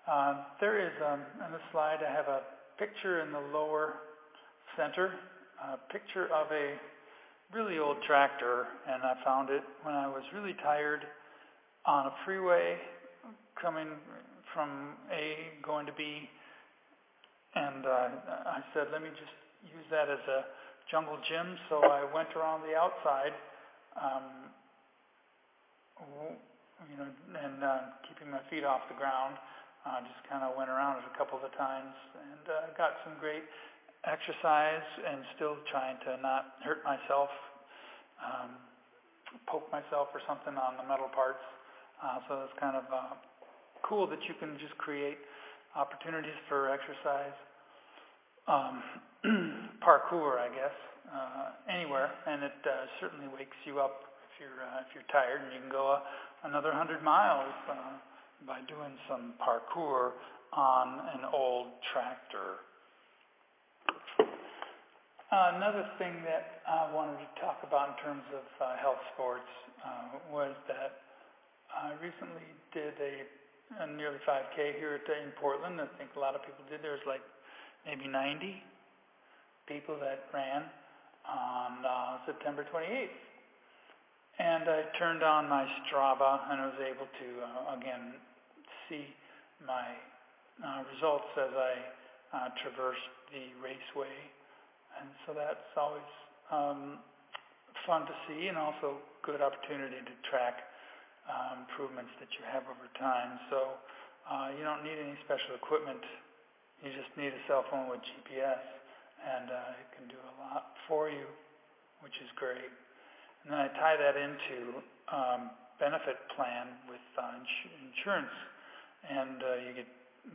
S1: Uh, there is, um, in the slide, I have a picture in the lower center, a picture of a really old tractor, and I found it when I was really tired on a freeway coming from A going to B, and uh, I said, let me just use that as a jungle gym, so I went around the outside, um, you know, and uh, keeping my feet off the ground. Uh, just kind of went around it a couple of times and uh, got some great exercise and still trying to not hurt myself, um, poke myself or something on the metal parts. Uh, so it's kind of uh, cool that you can just create opportunities for exercise, um, parkour, I guess, uh, anywhere, and it uh, certainly wakes you up if you're uh, if you're tired, and you can go uh, another hundred miles. Uh, by doing some parkour on an old tractor. Another thing that I wanted to talk about in terms of uh, health sports uh, was that I recently did a, a nearly 5K here at, in Portland. I think a lot of people did. There was like maybe 90 people that ran on uh, September 28th. And I turned on my Strava and I was able to, uh, again, see my uh, results as I uh, traverse the raceway. And so that's always um, fun to see and also good opportunity to track uh, improvements that you have over time. So uh, you don't need any special equipment. You just need a cell phone with GPS and uh, it can do a lot for you, which is great. And then I tie that into um, benefit plan with uh, ins- insurance and uh, you get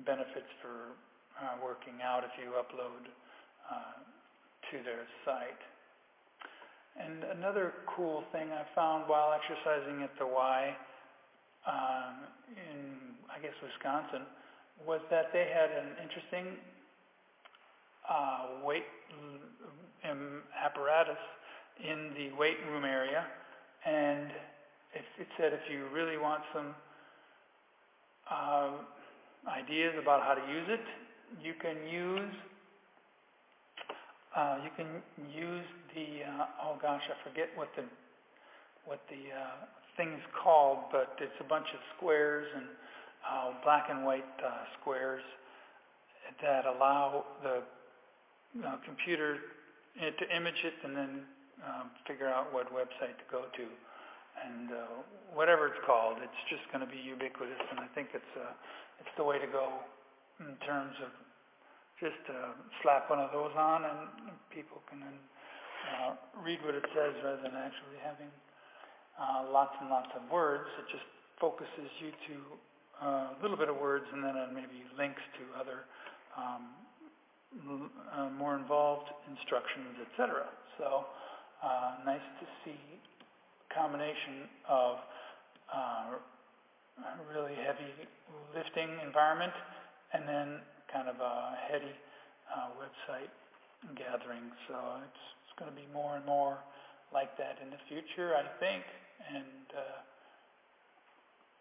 S1: benefits for uh, working out if you upload uh, to their site. And another cool thing I found while exercising at the Y um, in, I guess, Wisconsin, was that they had an interesting uh, weight um, apparatus in the weight room area, and it, it said if you really want some uh, ideas about how to use it. You can use uh, you can use the uh, oh gosh I forget what the what the uh, thing is called, but it's a bunch of squares and uh, black and white uh, squares that allow the uh, computer to image it and then um, figure out what website to go to. And uh, whatever it's called, it's just going to be ubiquitous, and I think it's uh, it's the way to go in terms of just uh, slap one of those on, and people can uh, read what it says rather than actually having uh, lots and lots of words. It just focuses you to uh, a little bit of words, and then uh, maybe links to other um, uh, more involved instructions, etc. So uh, nice to see combination of really heavy lifting environment and then kind of a heady uh, website gathering. So it's, it's going to be more and more like that in the future, I think. And uh,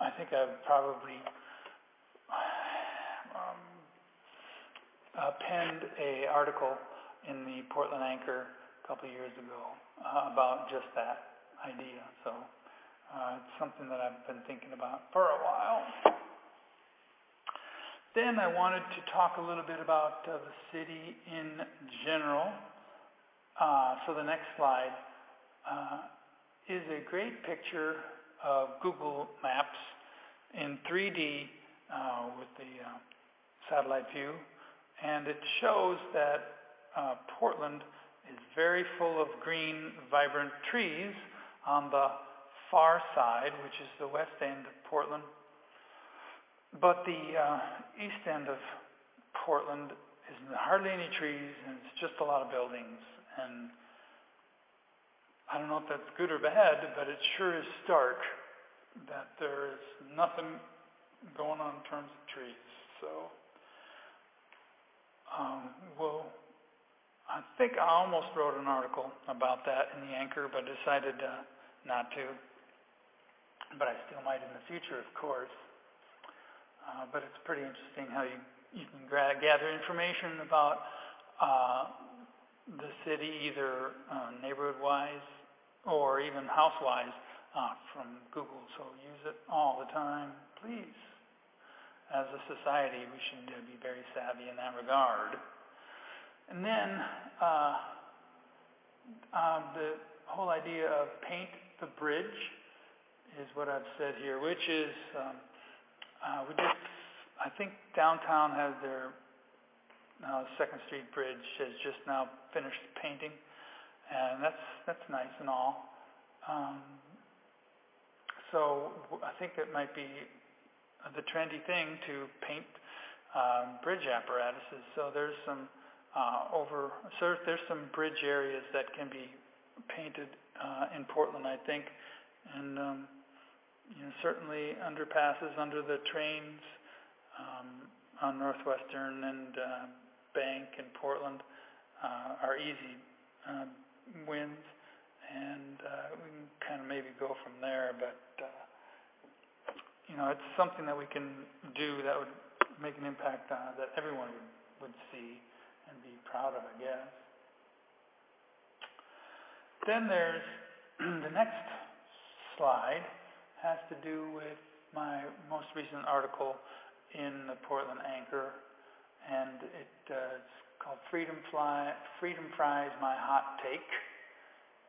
S1: I think I've probably um, uh, penned a article in the Portland Anchor a couple of years ago uh, about just that idea. So uh, it's something that I've been thinking about for a while. Then I wanted to talk a little bit about uh, the city in general. Uh, so the next slide uh, is a great picture of Google Maps in 3D uh, with the uh, satellite view. And it shows that Portland is very full of green, vibrant trees on the far side, which is the west end of Portland. But the uh, east end of Portland is hardly any trees, and it's just a lot of buildings. And I don't know if that's good or bad, but it sure is stark that there is nothing going on in terms of trees. So um, we'll I think I almost wrote an article about that in the Anchor, but decided uh, not to. but I still might in the future, of course. Uh, but it's pretty interesting how you, you can gather information about uh, the city, either uh, neighborhood-wise or even house-wise, uh, from Google. So use it all the time, please. As a society, we should uh, be very savvy in that regard. And then uh, um, the whole idea of paint the bridge is what I've said here, which is um, uh, we just I think downtown has their uh, Second Street Bridge has just now finished painting, and that's that's nice and all. Um, so I think it might be the trendy thing to paint um, bridge apparatuses. So there's some uh, over so there's some bridge areas that can be painted uh, in Portland, I think, and um, you know certainly underpasses under the trains um, on Northwestern and uh, Bank in Portland uh, are easy uh, wins, and uh, we can kind of maybe go from there. But uh, you know, it's something that we can do that would make an impact uh, that everyone would, would see and be proud of, I guess. Then there's the next slide has to do with my most recent article in the Portland Anchor, and it, uh, it's called Freedom, Fly, Freedom Fries My Hot Take.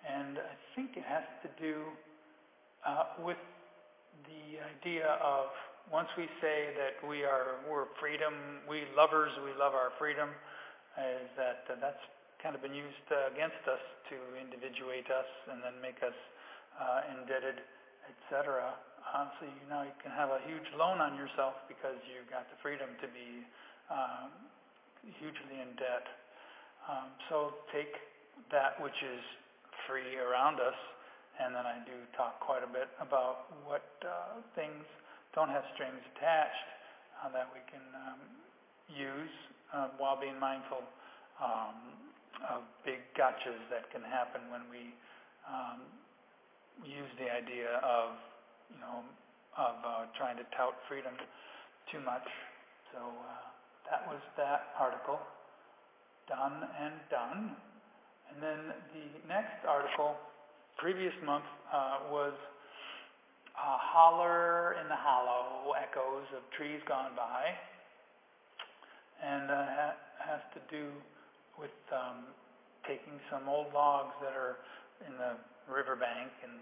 S1: And I think it has to do uh, with the idea of once we say that we are we're freedom, we lovers, we love our freedom, is that uh, that's kind of been used uh, against us to individuate us and then make us uh, indebted, etc. Uh, so you now you can have a huge loan on yourself because you've got the freedom to be um, hugely in debt. Um, so take that which is free around us, and then I do talk quite a bit about what uh, things don't have strings attached uh, that we can um, use uh, while being mindful um, of big gotchas that can happen when we um, use the idea of you know, of uh, trying to tout freedom too much. So uh, that was that article, done and done. And then the next article, previous month, uh, was uh, Holler in the Hollow, Echoes of Trees Gone By. And uh, ha- has to do with um, taking some old logs that are in the riverbank and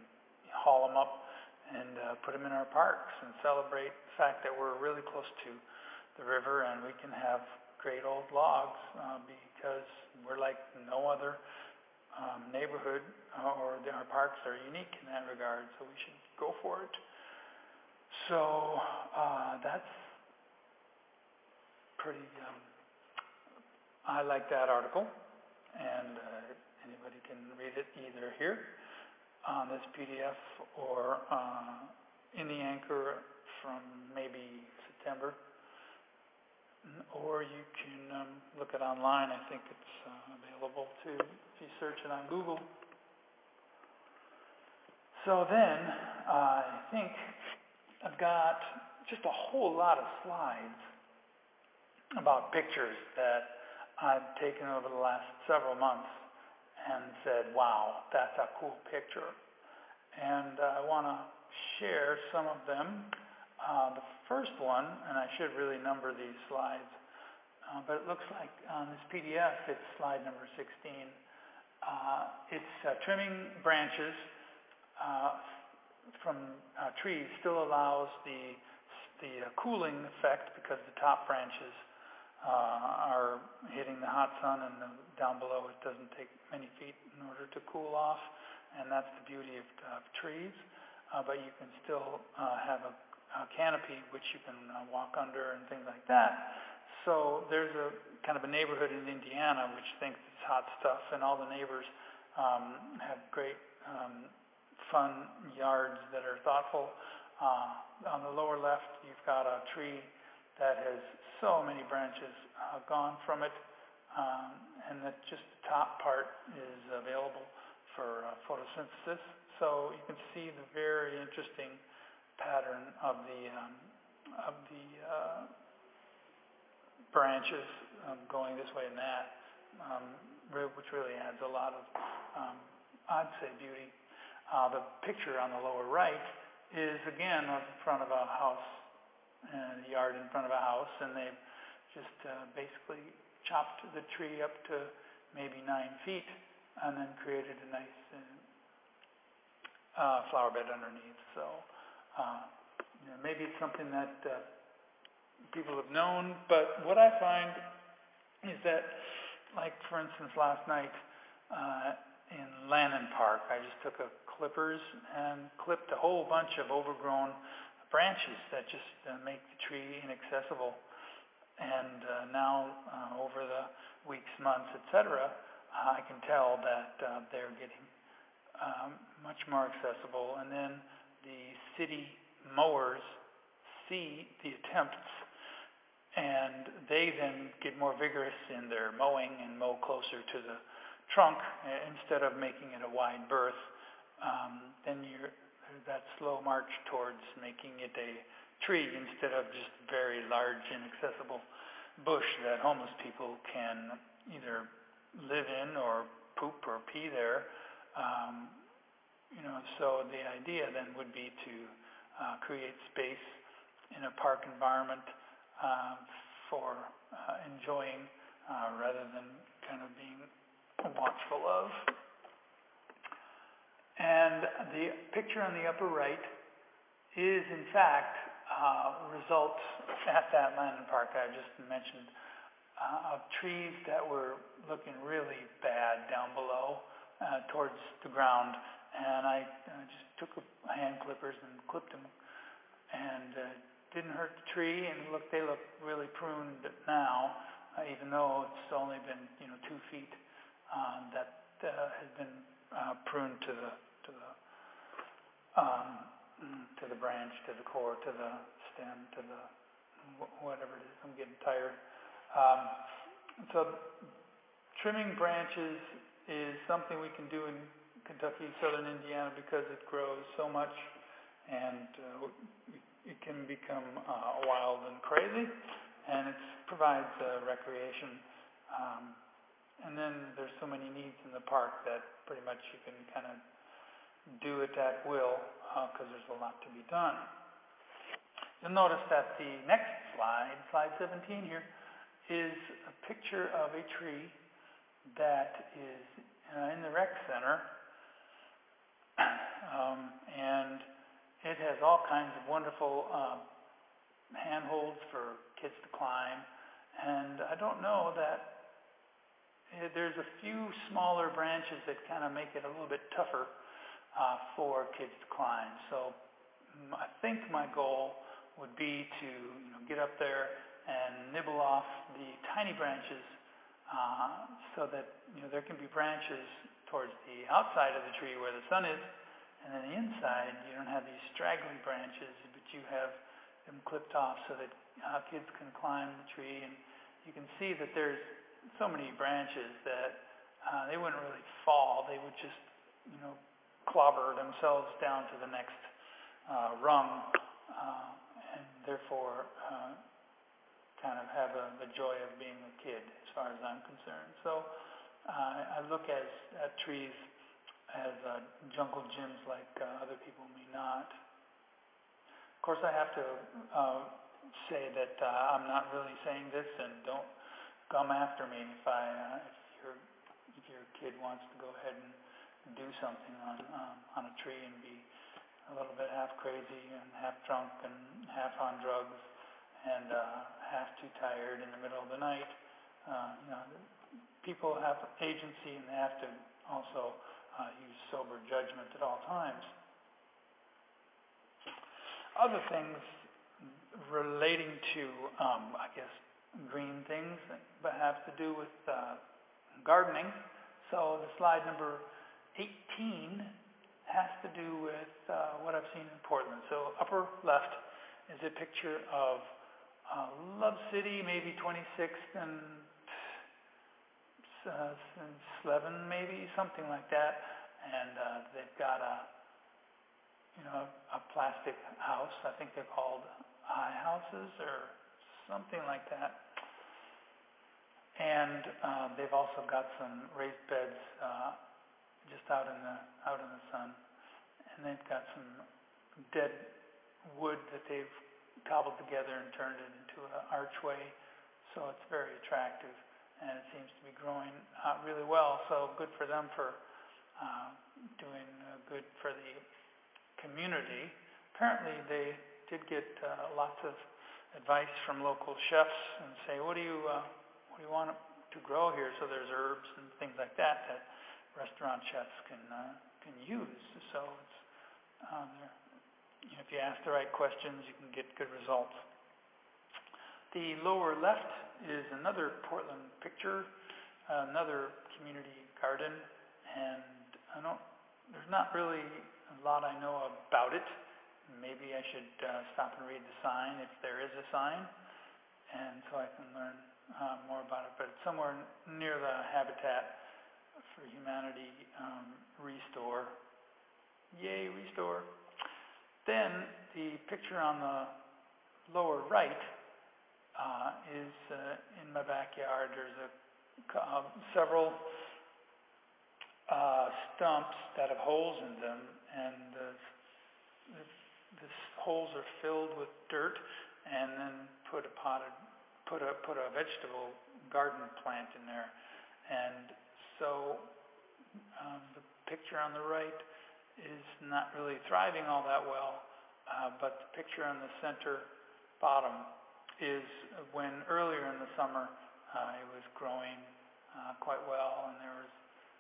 S1: haul them up and uh, put them in our parks and celebrate the fact that we're really close to the river and we can have great old logs uh, because we're like no other um, neighborhood uh, or our parks are unique in that regard, so we should go for it. So uh, that's pretty. Um, I like that article, and uh, anybody can read it either here on this PDF or uh, in the anchor from maybe September. Or you can um, look it online. I think it's uh, available too if you search it on Google. So then, uh, I think I've got just a whole lot of slides about pictures that I've taken over the last several months and said, wow, that's a cool picture. And uh, I want to share some of them. Uh, the first one, and I should really number these slides, uh, but it looks like on this PDF it's slide number 16. Uh, it's uh, trimming branches from trees still allows the, the cooling effect because the top branches uh, are hitting the hot sun, and the, down below it doesn't take many feet in order to cool off, and that's the beauty of, of trees. Uh, but you can still uh, have a, a canopy which you can uh, walk under and things like that. So there's a kind of a neighborhood in Indiana which thinks it's hot stuff, and all the neighbors um, have great um, fun yards that are thoughtful. Uh, on the lower left, you've got a tree that has so many branches uh, gone from it, um, and that just the top part is available for uh, photosynthesis. So you can see the very interesting pattern of the um, of the uh, branches um, going this way and that, um, which really adds a lot of, um, I'd say, beauty. Uh, the picture on the lower right is again in front of a house, and a yard in front of a house, and they've just uh, basically chopped the tree up to maybe nine feet, and then created a nice uh, uh, flower bed underneath. So uh, you know, maybe it's something that uh, people have known, but what I find is that, like for instance, last night uh, in Lannan Park, I just took a clippers and clipped a whole bunch of overgrown branches that just uh, make the tree inaccessible. And uh, now, uh, over the weeks, months, etc., I can tell that uh, they're getting um, much more accessible. And then the city mowers see the attempts and they then get more vigorous in their mowing and mow closer to the trunk instead of making it a wide berth. Um, then you're that slow march towards making it a tree instead of just very large inaccessible bush that homeless people can either live in or poop or pee there. Um, you know, so the idea then would be to uh, create space in a park environment uh, for uh, enjoying uh, rather than kind of being watchful of. And the picture on the upper right is, in fact, uh, results at that Lannan Park I just mentioned uh, of trees that were looking really bad down below uh, towards the ground. And I uh, just took a hand clippers and clipped them and uh, didn't hurt the tree. And look, they look really pruned now, uh, even though it's only been you know two feet um, that uh, has been uh, pruned to the um, to the branch, to the core, to the stem, to the whatever it is. I'm getting tired. Um, so trimming branches is something we can do in Kentucky, southern Indiana, because it grows so much and uh, it can become uh, wild and crazy, and it provides uh, recreation. Um, and then there's so many needs in the park that pretty much you can kind of do it at will because uh, there's a lot to be done. You'll notice that the next slide, slide 17 here, is a picture of a tree that is uh, in the rec center. Um, and it has all kinds of wonderful uh, handholds for kids to climb. And I don't know that eh, there's a few smaller branches that kind of make it a little bit tougher uh, for kids to climb. So I think my goal would be to you know, get up there and nibble off the tiny branches uh, so that you know there can be branches towards the outside of the tree where the sun is, and then the inside you don't have these straggly branches, but you have them clipped off so that uh, kids can climb the tree, and you can see that there's so many branches that uh, they wouldn't really fall; they would just you know clobber themselves down to the next uh, rung, uh, and therefore uh, kind of have a, the joy of being a kid, as far as I'm concerned. So uh, I look as, at trees as jungle gyms like other people may not. Of course, I have to say that uh, I'm not really saying this, and don't come after me if I uh, if your kid wants to go ahead and do something on um, on a tree and be a little bit half crazy and half drunk and half on drugs and uh, half too tired in the middle of the night. Uh, you know, people have agency and they have to also uh, use sober judgment at all times. Other things relating to, um, I guess, green things, but have to do with uh, gardening. So the slide number 18 has to do with uh, what I've seen in Portland. So upper left is a picture of uh, Love City, maybe 26th and, uh, and Slevin, maybe something like that. And uh, they've got a you know, a plastic house. I think they're called high houses or something like that. And uh, they've also got some raised beds uh, just out in the out in the sun, and they've got some dead wood that they've cobbled together and turned it into an archway. So it's very attractive, and it seems to be growing uh, really well. So good for them for uh, doing uh, good for the community. Apparently, they did get uh, lots of advice from local chefs and say, what do you uh, what do you want to grow here? So there's herbs and things like that that restaurant chefs can uh, can use. So it's um, you know, if you ask the right questions, you can get good results. The lower left is another Portland picture, another community garden, and I don't. There's not really a lot I know about it. Maybe I should uh, stop and read the sign if there is a sign, and so I can learn uh, more about it, but it's somewhere near the Habitat for Humanity um, restore. Yay, restore. Then the picture on the lower right uh, is uh, in my backyard. There's a, uh, several stumps that have holes in them, and the, the holes are filled with dirt, and then put a potted put a put a vegetable garden plant in there, and so um, the picture on the right is not really thriving all that well, uh, but the picture on the center bottom is when earlier in the summer uh, it was growing uh, quite well, and there was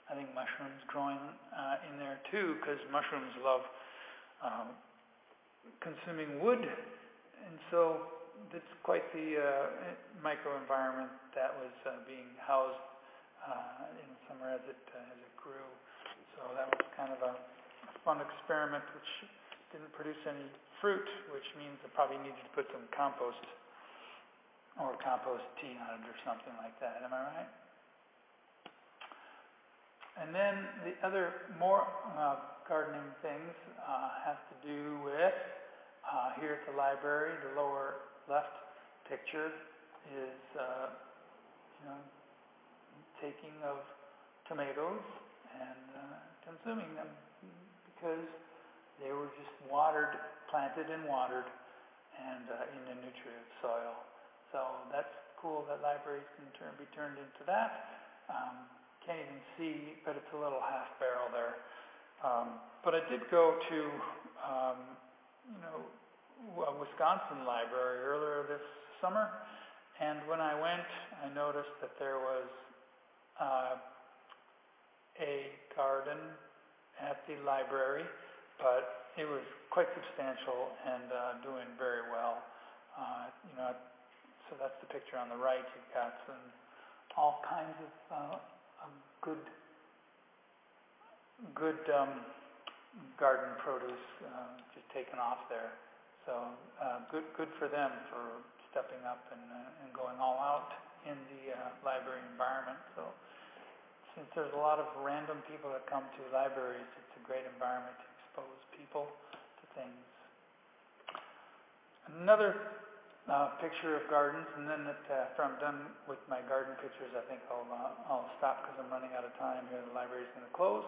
S1: I think mushrooms growing uh, in there too, because mushrooms love um, consuming wood, and so it's quite the uh, microenvironment that was uh, being housed uh, in summer as it uh, as it grew. So that was kind of a, fun experiment, which didn't produce any fruit, which means I probably needed to put some compost or compost tea on it or something like that. Am I right? And then the other more uh, gardening things uh, have to do with uh, here at the library, the lower left picture is, uh, you know, taking of tomatoes and uh, consuming them because they were just watered, planted and watered, and uh, in the nutrient soil. So that's cool that libraries can turn, be turned into that. Um, can't even see, but it's a little half barrel there. Um, but I did go to, um, you know, a Wisconsin library earlier this summer, and when I went, I noticed that there was uh, a garden at the library, but it was quite substantial and uh, doing very well. Uh, you know, so that's the picture on the right. You've got some all kinds of uh, good, good um, garden produce uh, just taken off there. So uh, good, good for them for stepping up and, uh, and going all out in the uh, library environment. So since there's a lot of random people that come to libraries, it's a great environment to expose people to things. Another uh, picture of gardens, and then that, uh, after I'm done with my garden pictures, I think I'll, uh, I'll stop because I'm running out of time here. The library is going to close.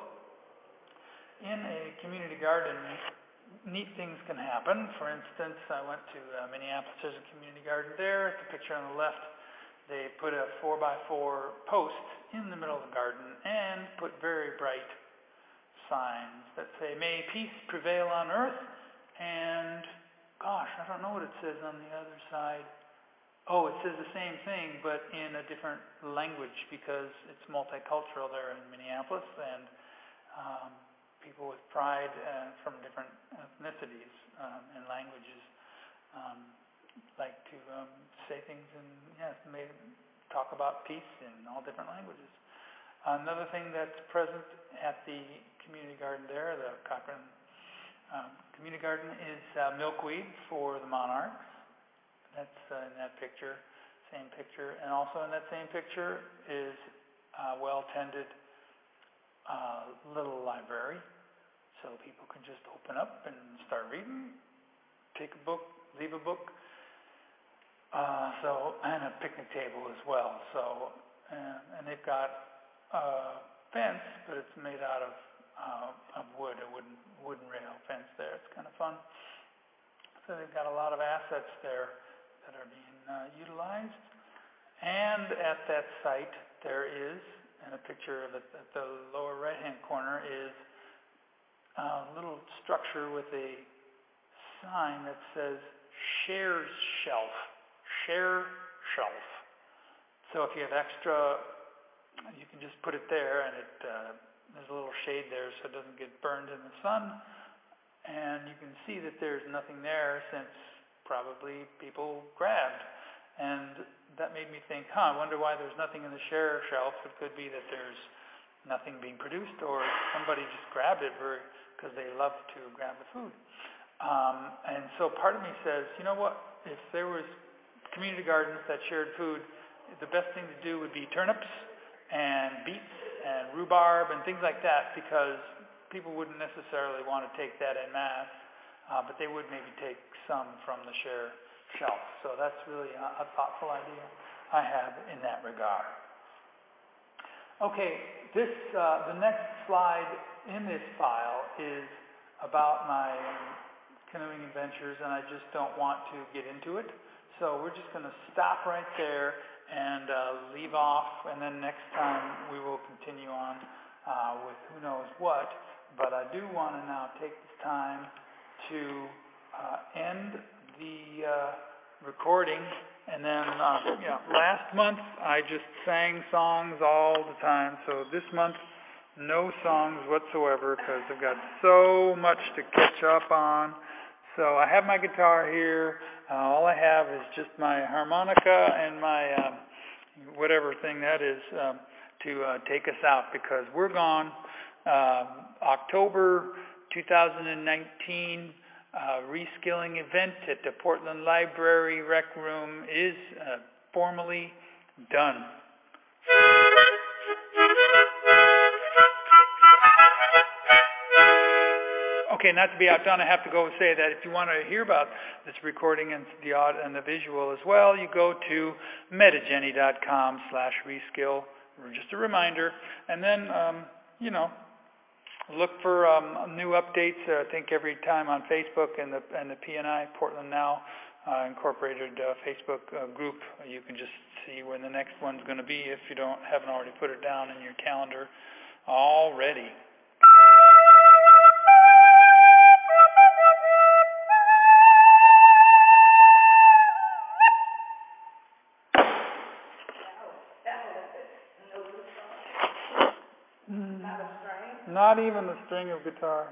S1: In a community garden, neat things can happen. For instance, I went to uh, Minneapolis. There's a community garden there. The picture on the left, they put a four by four post in the middle of the garden and put very bright signs that say, "May peace prevail on earth." And gosh, I don't know what it says on the other side. Oh, it says the same thing, but in a different language because it's multicultural there in Minneapolis, and um, people with pride uh, from different ethnicities um, and languages um, like to um, say things and yes, may talk about peace in all different languages. Another thing that's present at the community garden there, the Cochrane um, Community Garden, is uh, milkweed for the monarchs. That's uh, in that picture, same picture. And also in that same picture is a well-tended uh, little library. so people can just open up and start reading, take a book, leave a book. Uh, so and a picnic table as well. So and, and they've got a fence, but it's made out of uh, of wood, a wooden wooden rail fence there. It's kind of fun. So they've got a lot of assets there that are being uh, utilized. And at that site, there is, and a picture of it at the lower right-hand corner is a little structure with a sign that says Shares Shelf share shelf. So if you have extra, you can just put it there and it, uh, there's a little shade there so it doesn't get burned in the sun. And you can see that there's nothing there since probably people grabbed. And that made me think, huh, I wonder why there's nothing in the share shelf. It could be that there's nothing being produced or somebody just grabbed it because they love to grab the food. Um, and so part of me says, you know what, if there was community gardens that shared food, the best thing to do would be turnips and beets and rhubarb and things like that because people wouldn't necessarily want to take that en masse, uh, but they would maybe take some from the share shelf. So that's really a, a thoughtful idea I have in that regard. Okay, this uh, the next slide in this file is about my canoeing adventures, and I just don't want to get into it. So we're just going to stop right there and uh, leave off, and then next time we will continue on uh, with who knows what. But I do want to now take this time to uh, end the uh, recording. And then, uh, you know, last month I just sang songs all the time. So this month, no songs whatsoever because I've got so much to catch up on. So I have my guitar here. Uh, all I have is just my harmonica and my um, whatever thing that is um, to uh, take us out because we're gone. Um, October 2019 uh, reskilling event at the Portland Library Rec Room is uh, formally done. Okay, not to be outdone, I have to go say that if you want to hear about this recording and the audio and the visual as well, you go to metagenny.com slash reskill, just a reminder. And then, um, you know, look for um, new updates, uh, I think every time on Facebook and the, and the PNI, Portland Now uh, Incorporated uh, Facebook uh, group. You can just see when the next one's going to be if you don't haven't already put it down in your calendar already. Not even the string of guitar.